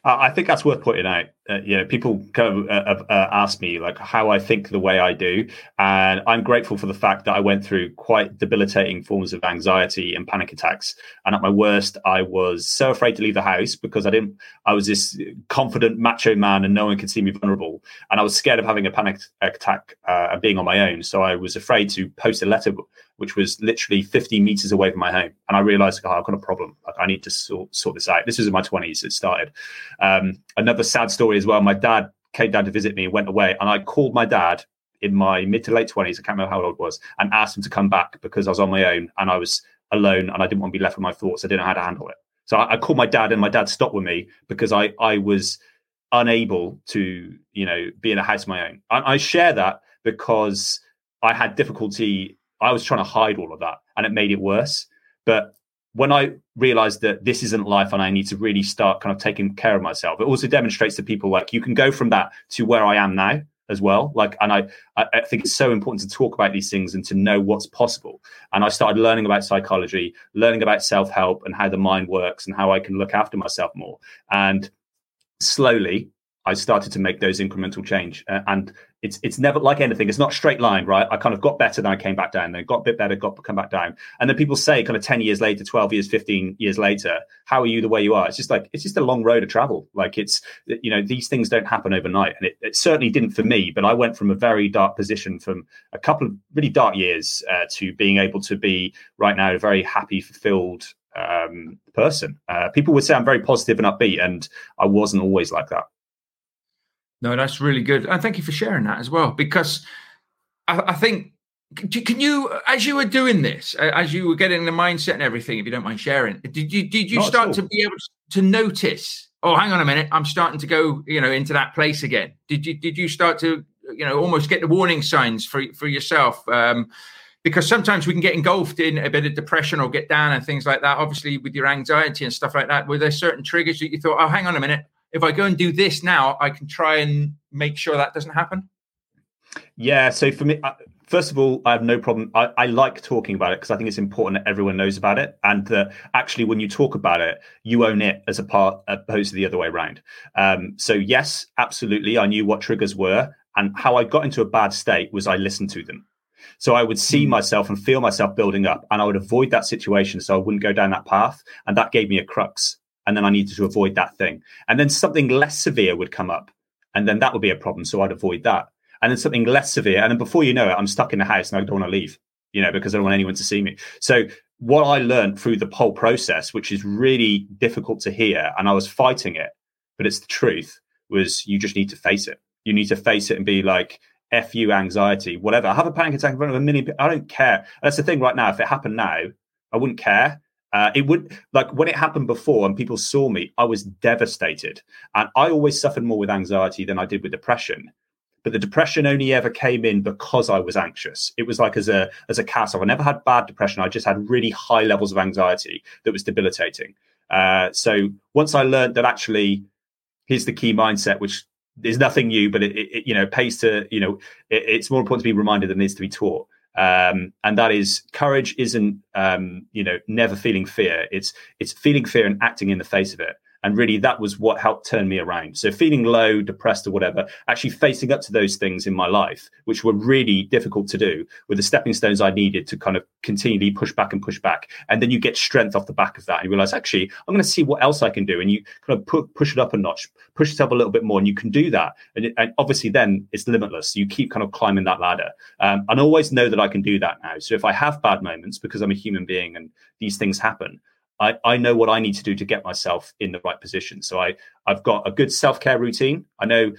I think that's worth pointing out. Uh, you know, people kind of uh, uh, ask me like how I think the way I do, and I'm grateful for the fact that I went through quite debilitating forms of anxiety and panic attacks. And at my worst, I was so afraid to leave the house because I didn't. I was this confident macho man, and no one could see me vulnerable. And I was scared of having a panic attack uh, and being on my own. So I was afraid to post a letter which was literally 50 meters away from my home. And I realized, oh, I've got a problem. Like, I need to sort, sort this out. This was in my 20s, it started. Um, another sad story as well. My dad came down to visit me, went away, and I called my dad in my mid to late 20s, I can't remember how old I was, and asked him to come back because I was on my own and I was alone and I didn't want to be left with my thoughts. I didn't know how to handle it. So I, I called my dad and my dad stopped with me because I, I was unable to, you know, be in a house of my own. I, I share that because I had difficulty I was trying to hide all of that and it made it worse. But when I realized that this isn't life and I need to really start kind of taking care of myself, it also demonstrates to people like you can go from that to where I am now as well. Like, and I, I think it's so important to talk about these things and to know what's possible. And I started learning about psychology, learning about self help and how the mind works and how I can look after myself more. And slowly, I started to make those incremental change. Uh, and it's it's never like anything. It's not straight line, right? I kind of got better, then I came back down, then got a bit better, got come back down. And then people say, kind of ten years later, twelve years, fifteen years later, how are you the way you are? It's just like it's just a long road to travel. Like it's you know these things don't happen overnight, and it, it certainly didn't for me. But I went from a very dark position from a couple of really dark years uh, to being able to be right now a very happy, fulfilled um, person. Uh, people would say I'm very positive and upbeat, and I wasn't always like that. No, that's really good. And thank you for sharing that as well, because I, I think can you as you were doing this as you were getting the mindset and everything if you don't mind sharing did you did you Not start to be able to notice oh hang on a minute i'm starting to go you know into that place again. Did you did you start to you know almost get the warning signs for for yourself? Um because sometimes we can get engulfed in a bit of depression or get down and things like that obviously with your anxiety and stuff like that were there certain triggers that you thought oh hang on a minute if I go and do this now, I can try and make sure that doesn't happen? Yeah. So for me, uh, first of all, I have no problem. I, I like talking about it because I think it's important that everyone knows about it, and that actually, when you talk about it, you own it as a part, opposed to the other way around. Um, so yes, absolutely, I knew what triggers were, and how I got into a bad state was I listened to them. So I would see hmm. myself and feel myself building up, and I would avoid that situation so I wouldn't go down that path, and that gave me a crux and then I needed to avoid that thing. And then something less severe would come up, and then that would be a problem. So I'd avoid that. And then something less severe, and then before you know it, I'm stuck in the house and I don't want to leave, you know, because I don't want anyone to see me. So what I learned through the whole process, which is really difficult to hear, and I was fighting it, but it's the truth, was you just need to face it. You need to face it and be like, F you anxiety, whatever. I have a panic attack in front of a million people. I don't care. That's the thing right now. If it happened now, I wouldn't care uh, it would like when it happened before and people saw me, I was devastated. And I always suffered more with anxiety than I did with depression. But the depression only ever came in because I was anxious. It was like as a as a castle. I never had bad depression. I just had really high levels of anxiety that was debilitating. Uh, so once I learned that actually, here's the key mindset, which is nothing new, but it, it you know pays to you know it, it's more important to be reminded than it is to be taught. Um, and that is courage isn't um, you know never feeling fear. It's it's feeling fear and acting in the face of it. And really, that was what helped turn me around. So, feeling low, depressed, or whatever, actually facing up to those things in my life, which were really difficult to do, with the stepping stones I needed to kind of continually push back and push back. And then you get strength off the back of that. And you realize, actually, I'm going to see what else I can do. And you kind of push it up a notch, push yourself a little bit more, and you can do that. And, it, and obviously, then it's limitless. So You keep kind of climbing that ladder. Um, and always know that I can do that now. So, if I have bad moments, because I'm a human being and these things happen, I, I know what I need to do to get myself in the right position. So I I've got a good self care routine. I know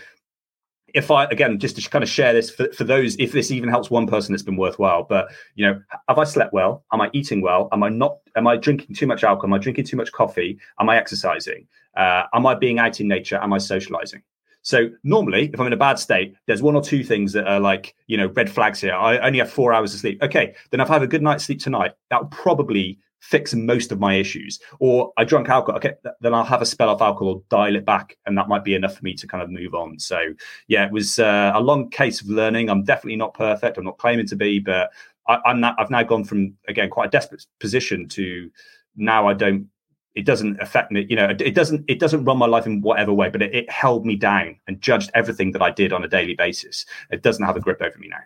if I again just to kind of share this for, for those if this even helps one person, it's been worthwhile. But you know, have I slept well? Am I eating well? Am I not? Am I drinking too much alcohol? Am I drinking too much coffee? Am I exercising? Uh, am I being out in nature? Am I socializing? So normally, if I'm in a bad state, there's one or two things that are like, you know, red flags here. I only have four hours of sleep. Okay, then if I have a good night's sleep tonight, that'll probably fix most of my issues. Or I drunk alcohol, okay, then I'll have a spell off alcohol, dial it back, and that might be enough for me to kind of move on. So yeah, it was uh, a long case of learning. I'm definitely not perfect. I'm not claiming to be, but I, am not, I've now gone from again quite a desperate position to now I don't. It doesn't affect me, you know. It doesn't. It doesn't run my life in whatever way, but it, it held me down and judged everything that I did on a daily basis. It doesn't have a grip over me now.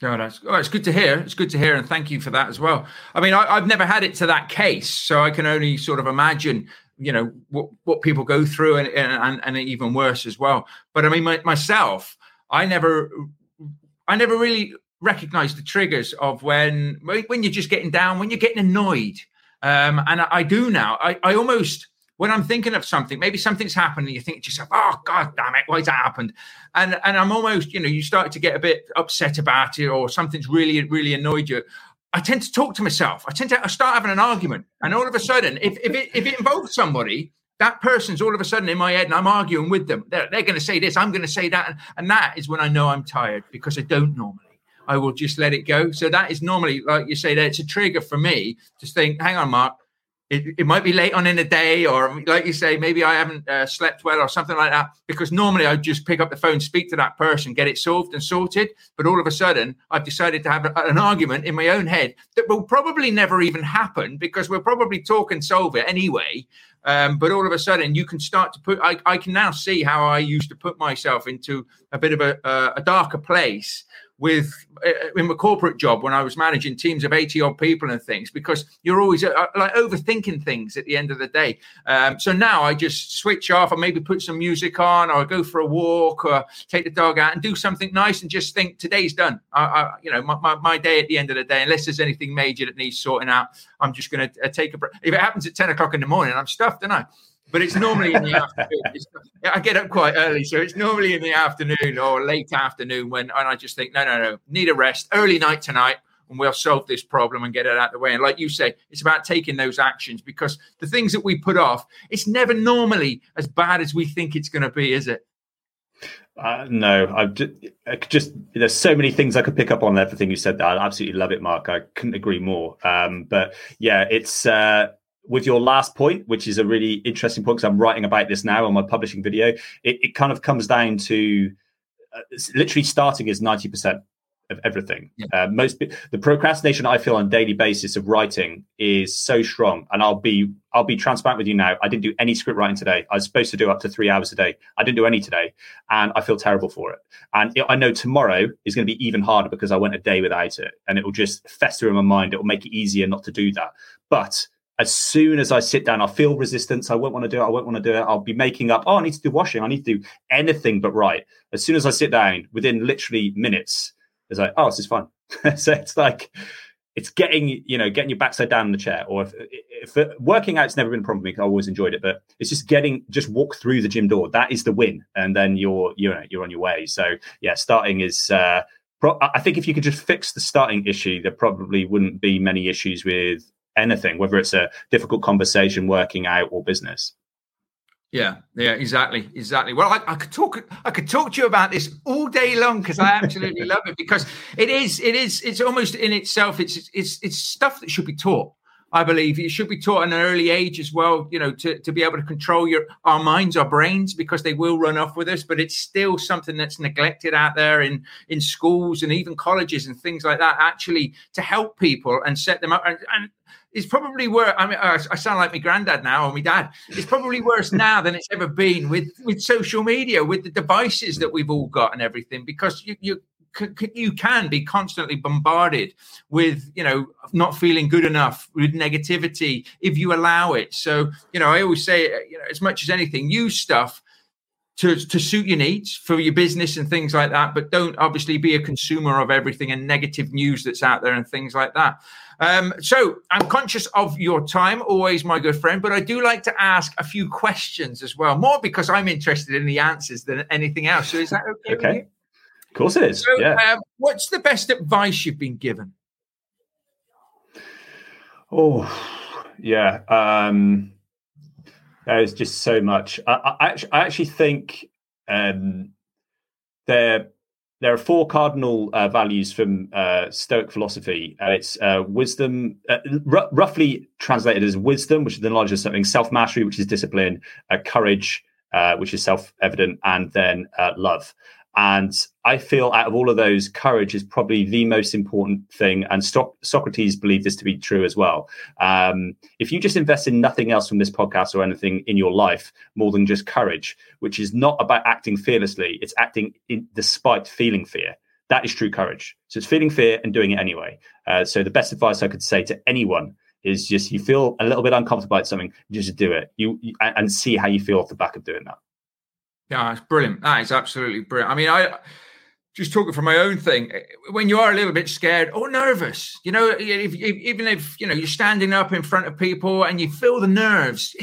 Oh, that's oh, it's good to hear. It's good to hear, and thank you for that as well. I mean, I, have never had it to that case, so I can only sort of imagine, you know, what, what people go through, and, and and even worse as well. But I mean, my, myself, I never, I never really recognized the triggers of when when you're just getting down, when you're getting annoyed, um, and I, I do now. I, I almost when I'm thinking of something, maybe something's happened and you think to yourself, oh, God damn it, why's that happened? And and I'm almost, you know, you start to get a bit upset about it or something's really, really annoyed you. I tend to talk to myself. I tend to I start having an argument. And all of a sudden, if, if, it, if it involves somebody, that person's all of a sudden in my head and I'm arguing with them. They're, they're going to say this, I'm going to say that. And, that is when I know I'm tired because I don't normally. I will just let it go. So that is normally, like you say, that it's a trigger for me to think, hang on, Mark, it, it might be late on in the day, or like you say, maybe I haven't uh, slept well or something like that. Because normally I'd just pick up the phone, speak to that person, get it solved and sorted. But all of a sudden, I've decided to have a, an argument in my own head that will probably never even happen because we'll probably talk and solve it anyway. Um, but all of a sudden, you can start to put. I, I, can now see how I used to put myself into a bit of a, a, a darker place with uh, in my corporate job when I was managing teams of 80 odd people and things because you're always uh, like overthinking things at the end of the day. Um, so now I just switch off or maybe put some music on or go for a walk or take the dog out and do something nice and just think today's done. I, I you know, my, my, my, day at the end of the day, unless there's anything major that needs sorting out, I'm just going to uh, take a break. If it happens at 10 o'clock in the morning, I'm stuffed, don't I? But it's normally in the afternoon. It's, I get up quite early, so it's normally in the afternoon or late afternoon when, and I just think, no, no, no, need a rest, early night tonight, and we'll solve this problem and get it out of the way. And like you say, it's about taking those actions because the things that we put off, it's never normally as bad as we think it's going to be, is it? Uh, no, I just, I just, there's so many things I could pick up on everything you said. That I absolutely love it, Mark. I couldn't agree more. Um, but yeah, it's uh, with your last point, which is a really interesting point because I'm writing about this now on my publishing video, it, it kind of comes down to uh, literally starting is 90% of everything. Yeah. Uh, most the procrastination I feel on a daily basis of writing is so strong, and I'll be I'll be transparent with you now. I didn't do any script writing today. I was supposed to do up to three hours a day. I didn't do any today, and I feel terrible for it. And it, I know tomorrow is going to be even harder because I went a day without it, and it will just fester in my mind. It will make it easier not to do that, but as soon as I sit down, I feel resistance. I won't want to do it. I won't want to do it. I'll be making up, oh, I need to do washing. I need to do anything but right. As soon as I sit down, within literally minutes, it's like, oh, this is fun. so it's like, it's getting, you know, getting your backside down in the chair. Or if, if working out's never been a problem me, I always enjoyed it, but it's just getting, just walk through the gym door. That is the win. And then you're, you know, you're on your way. So yeah, starting is, uh, I think if you could just fix the starting issue, there probably wouldn't be many issues with anything, whether it's a difficult conversation, working out, or business. Yeah, yeah, exactly, exactly. Well, I, I, could talk, I could talk to you about this all day long because I absolutely love it because it is, it is, it's almost in itself, it's, it's, it's stuff that should be taught. I believe it should be taught at an early age as well, you know, to, to be able to control your our minds, our brains, because they will run off with us. But it's still something that's neglected out there in in schools and even colleges and things like that. Actually, to help people and set them up, and, and it's probably worse. I mean, I sound like my granddad now or my dad. It's probably worse now than it's ever been with with social media, with the devices that we've all got and everything, because you you you can be constantly bombarded with you know not feeling good enough with negativity if you allow it so you know i always say you know as much as anything use stuff to, to suit your needs for your business and things like that but don't obviously be a consumer of everything and negative news that's out there and things like that um, so i'm conscious of your time always my good friend but i do like to ask a few questions as well more because i'm interested in the answers than anything else so is that okay, okay. Of course it is. So, yeah. Um, what's the best advice you've been given? Oh, yeah. Um, there's just so much. I, I, actually, I actually think um, there there are four cardinal uh, values from uh, Stoic philosophy. Uh, it's uh, wisdom, uh, r- roughly translated as wisdom, which is the knowledge of something, self mastery, which is discipline, uh, courage, which is self evident, and then love. And I feel out of all of those, courage is probably the most important thing. And Socrates believed this to be true as well. Um, if you just invest in nothing else from this podcast or anything in your life more than just courage, which is not about acting fearlessly, it's acting in, despite feeling fear. That is true courage. So it's feeling fear and doing it anyway. Uh, so the best advice I could say to anyone is just you feel a little bit uncomfortable about something, just do it. You, you and see how you feel off the back of doing that. Yeah, it's brilliant. That is absolutely brilliant. I mean, I just talking from my own thing. Eh, when you are a little bit scared or nervous, you know, if, if, even if you know you're standing up in front of people and you feel the nerves.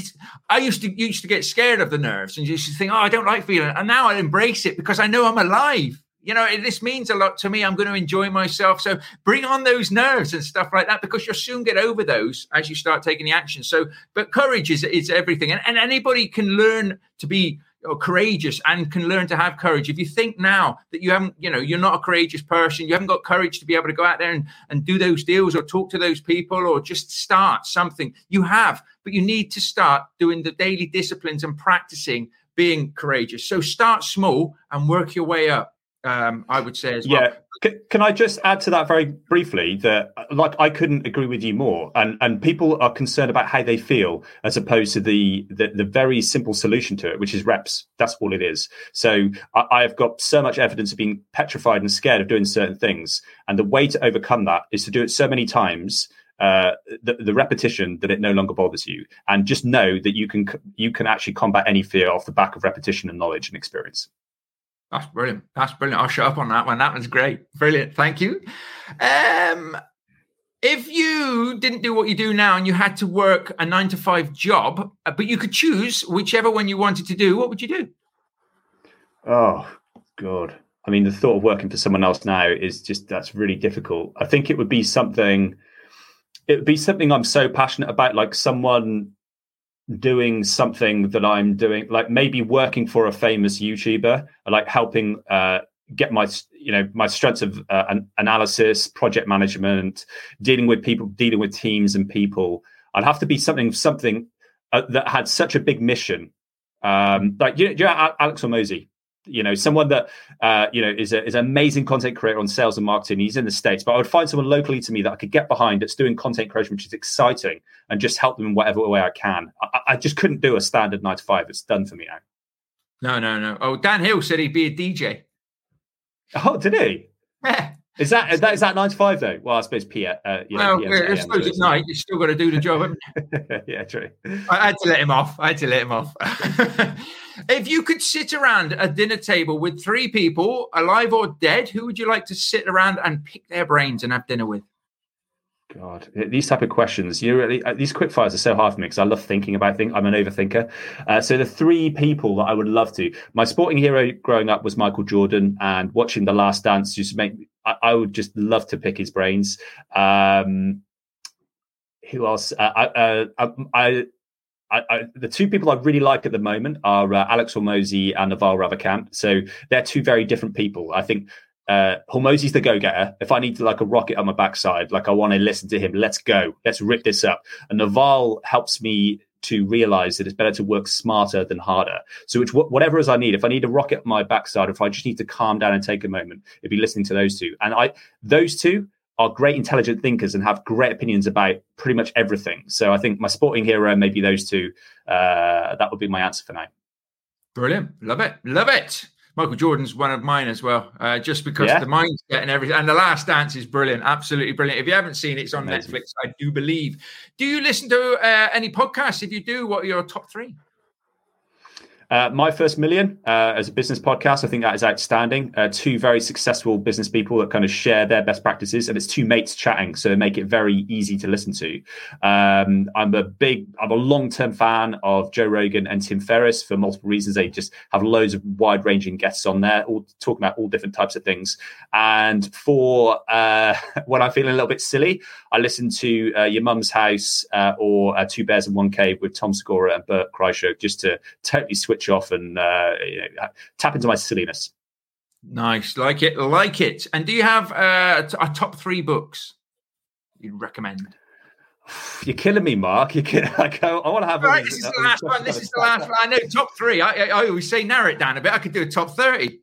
I used to used to get scared of the nerves and used to think, oh, I don't like feeling. It. And now I embrace it because I know I'm alive. You know, this means a lot to me. I'm going to enjoy myself. So bring on those nerves and stuff like that because you'll soon get over those as you start taking the action. So, but courage is is everything, and, and anybody can learn to be or courageous and can learn to have courage. If you think now that you haven't, you know, you're not a courageous person, you haven't got courage to be able to go out there and, and do those deals or talk to those people or just start something, you have, but you need to start doing the daily disciplines and practicing being courageous. So start small and work your way up. Um, I would say as well. Yeah, can I just add to that very briefly that, like, I couldn't agree with you more. And and people are concerned about how they feel as opposed to the the, the very simple solution to it, which is reps. That's all it is. So I, I've got so much evidence of being petrified and scared of doing certain things, and the way to overcome that is to do it so many times uh, the, the repetition that it no longer bothers you, and just know that you can you can actually combat any fear off the back of repetition and knowledge and experience. That's brilliant. That's brilliant. I'll shut up on that one. That one's great. Brilliant. Thank you. Um, if you didn't do what you do now and you had to work a nine to five job, uh, but you could choose whichever one you wanted to do, what would you do? Oh, God. I mean, the thought of working for someone else now is just that's really difficult. I think it would be something. It would be something I'm so passionate about, like someone doing something that I'm doing, like maybe working for a famous YouTuber, like helping uh, get my you know my strengths of uh, an analysis, project management, dealing with people, dealing with teams and people. I'd have to be something something uh, that had such a big mission. Um, like you, you know, Alex Hormozi, you know someone that uh, you know is a, is an amazing content creator on sales and marketing. He's in the states but i would find someone locally to me that i could get behind that's doing content creation which is exciting and just help them in whatever way i can. I, I just couldn't do a standard nine to five it's done for me now. No no no. Oh dan hill said he'd be a dj oh did he? Yeah Is that is that is that nine to five though? Well, I suppose P. Uh, you know, well, I suppose at night you still got to do the job. yeah, true. I had to let him off. I had to let him off. if you could sit around a dinner table with three people, alive or dead, who would you like to sit around and pick their brains and have dinner with? God, these type of questions, you really uh, these quick fires are so hard for me because I love thinking about things. I'm an overthinker. Uh, so the three people that I would love to, my sporting hero growing up was Michael Jordan, and watching The Last Dance just make I, I would just love to pick his brains. Um, who else? Uh, I, uh, I, I, I, the two people I really like at the moment are uh, Alex Hormozi and Naval Ravikant. So they're two very different people. I think uh, Hormozi's the go-getter. If I need to like a rocket on my backside, like I want to listen to him, let's go, let's rip this up. And Naval helps me to realize that it's better to work smarter than harder. So it's whatever is I need. If I need a rocket on my backside, if I just need to calm down and take a moment, it'd be listening to those two. And I, those two are great intelligent thinkers and have great opinions about pretty much everything. So I think my sporting hero, maybe those two, uh, that would be my answer for now. Brilliant. Love it. Love it. Michael Jordan's one of mine as well, uh, just because yeah. the mindset and everything. And The Last Dance is brilliant, absolutely brilliant. If you haven't seen it, it's on Amazing. Netflix, I do believe. Do you listen to uh, any podcasts? If you do, what are your top three? Uh, My First Million uh, as a business podcast, I think that is outstanding. Uh, two very successful business people that kind of share their best practices, and it's two mates chatting, so they make it very easy to listen to. Um, I'm a big, I'm a long term fan of Joe Rogan and Tim Ferriss for multiple reasons. They just have loads of wide ranging guests on there, all talking about all different types of things. And for uh, when I'm feeling a little bit silly, I listen to uh, Your Mum's House uh, or Two Bears in One Cave with Tom Segura and Bert Kreischer, just to totally switch switch off and uh, you know, tap into my silliness. Nice, like it, like it. And do you have uh, a top three books you'd recommend? You're killing me, Mark. You're kidding. I, I want to have. Right, this is the last one. This is the last one. I know top three. I, I, I always say narrow it down a bit. I could do a top thirty.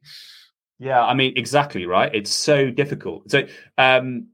Yeah, I mean, exactly right. It's so difficult. So, um,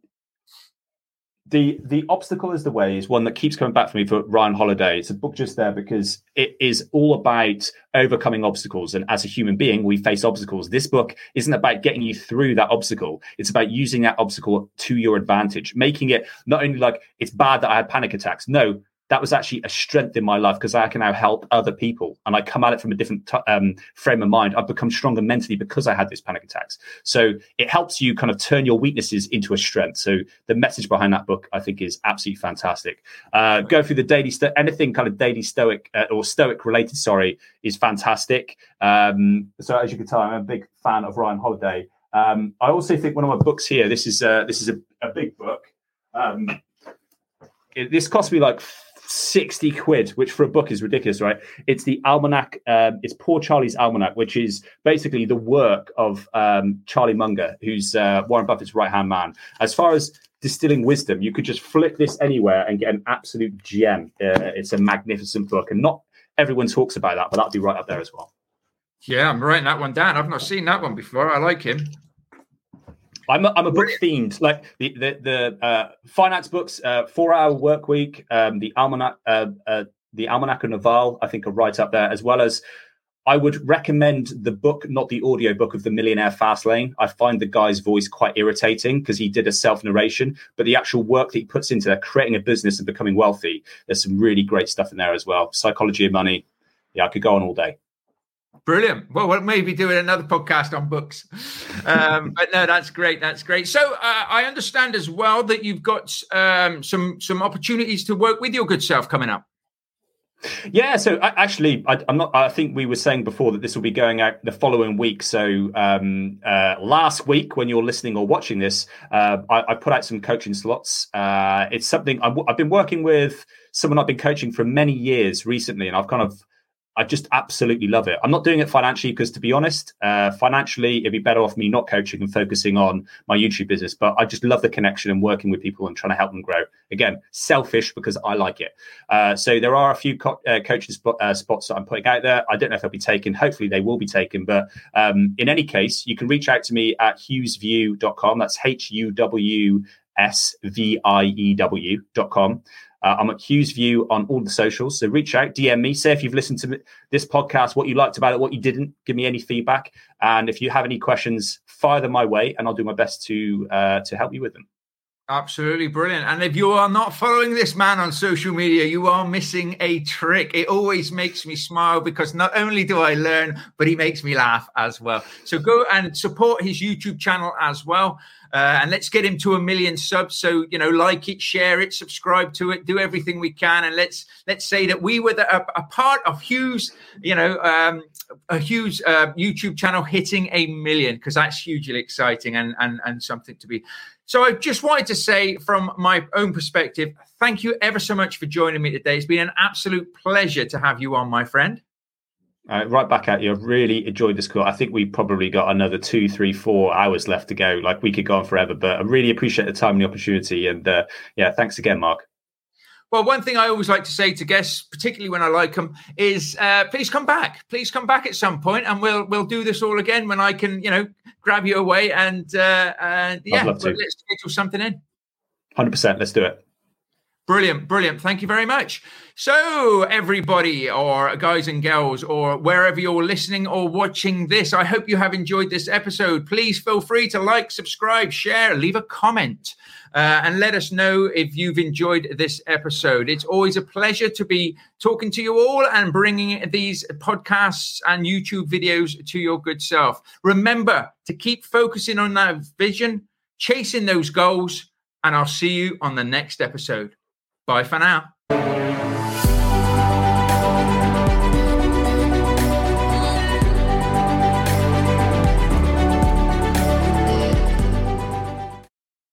the the obstacle is the way is one that keeps coming back for me for Ryan Holiday. It's a book just there because it is all about overcoming obstacles. And as a human being, we face obstacles. This book isn't about getting you through that obstacle. It's about using that obstacle to your advantage, making it not only like it's bad that I had panic attacks. No, that was actually a strength in my life because I can now help other people and I come at it from a different t- um, frame of mind. I've become stronger mentally because I had these panic attacks. So it helps you kind of turn your weaknesses into a strength. So the message behind that book, I think, is absolutely fantastic. Uh, go through the daily, sto- anything kind of daily stoic uh, or stoic related, sorry, is fantastic. Um, so as you can tell, I'm a big fan of Ryan Holiday. Um, I also think one of my books here, this is, uh, this is a, a big book. Um, this cost me like 60 quid, which for a book is ridiculous, right? It's the Almanac, um, it's Poor Charlie's Almanac, which is basically the work of um, Charlie Munger, who's uh, Warren Buffett's right hand man. As far as distilling wisdom, you could just flip this anywhere and get an absolute gem. Uh, it's a magnificent book, and not everyone talks about that, but that'd be right up there as well. Yeah, I'm writing that one down. I've not seen that one before. I like him. I'm a, I'm a book fiend. Like the the, the uh, finance books, uh, Four Hour Work Week, um, the Almanac, uh, uh, the Almanac of Naval, I think are right up there, as well as I would recommend the book, not the audio book of the Millionaire Fast Lane. I find the guy's voice quite irritating because he did a self narration, but the actual work that he puts into creating a business and becoming wealthy, there's some really great stuff in there as well. Psychology of Money. Yeah, I could go on all day. Brilliant. Well, we'll maybe do another podcast on books. Um, but no, that's great. That's great. So uh, I understand as well that you've got um, some some opportunities to work with your good self coming up. Yeah, so I, actually, I, am not. I think we were saying before that this will be going out the following week. So um, uh, last week, when you're listening or watching this, uh, I, I, put out some coaching slots. Uh, it's something i I've been working with someone I've been coaching for many years recently, and I've kind of I just absolutely love it. I'm not doing it financially because, to be honest, uh, financially it'd be better off me not coaching and focusing on my YouTube business. But I just love the connection and working with people and trying to help them grow. Again, selfish because I like it. Uh, so there are a few co- uh, coaching sp- uh, spots that I'm putting out there. I don't know if they'll be taken. Hopefully they will be taken. But um, in any case, you can reach out to me at huwsview.com. That's H U W S V I E W.com. Uh, I'm at Huws View on all the socials. So reach out, DM me, say if you've listened to this podcast, what you liked about it, what you didn't. Give me any feedback, and if you have any questions, fire them my way, and I'll do my best to uh, to help you with them. Absolutely brilliant. And if you are not following this man on social media, you are missing a trick. It always makes me smile because not only do I learn, but he makes me laugh as well. So go and support his YouTube channel as well. Uh, and let's get him to a million subs. So you know, like it, share it, subscribe to it, do everything we can, and let's let's say that we were the, a, a, part of Huws, you know, um, a Huws uh, YouTube channel hitting a million because that's hugely exciting and and and something to be so I just wanted to say, from my own perspective, thank you ever so much for joining me today. It's been an absolute pleasure to have you on, my friend. Uh, right back at you. I've really enjoyed this call. I think we probably got another two, three, four hours left to go. Like we could go on forever, but I really appreciate the time and the opportunity. And uh, yeah, thanks again, Mark. Well, one thing I always like to say to guests, particularly when I like them, is uh, please come back. Please come back at some point, and we'll we'll do this all again when I can, you know, grab you away and uh, and yeah, let's schedule something in. Hundred percent. Let's do it. Brilliant, brilliant. Thank you very much. So, everybody, or guys and girls, or wherever you're listening or watching this, I hope you have enjoyed this episode. Please feel free to like, subscribe, share, leave a comment, uh, and let us know if you've enjoyed this episode. It's always a pleasure to be talking to you all and bringing these podcasts and YouTube videos to your good self. Remember to keep focusing on that vision, chasing those goals, and I'll see you on the next episode. Bye for now.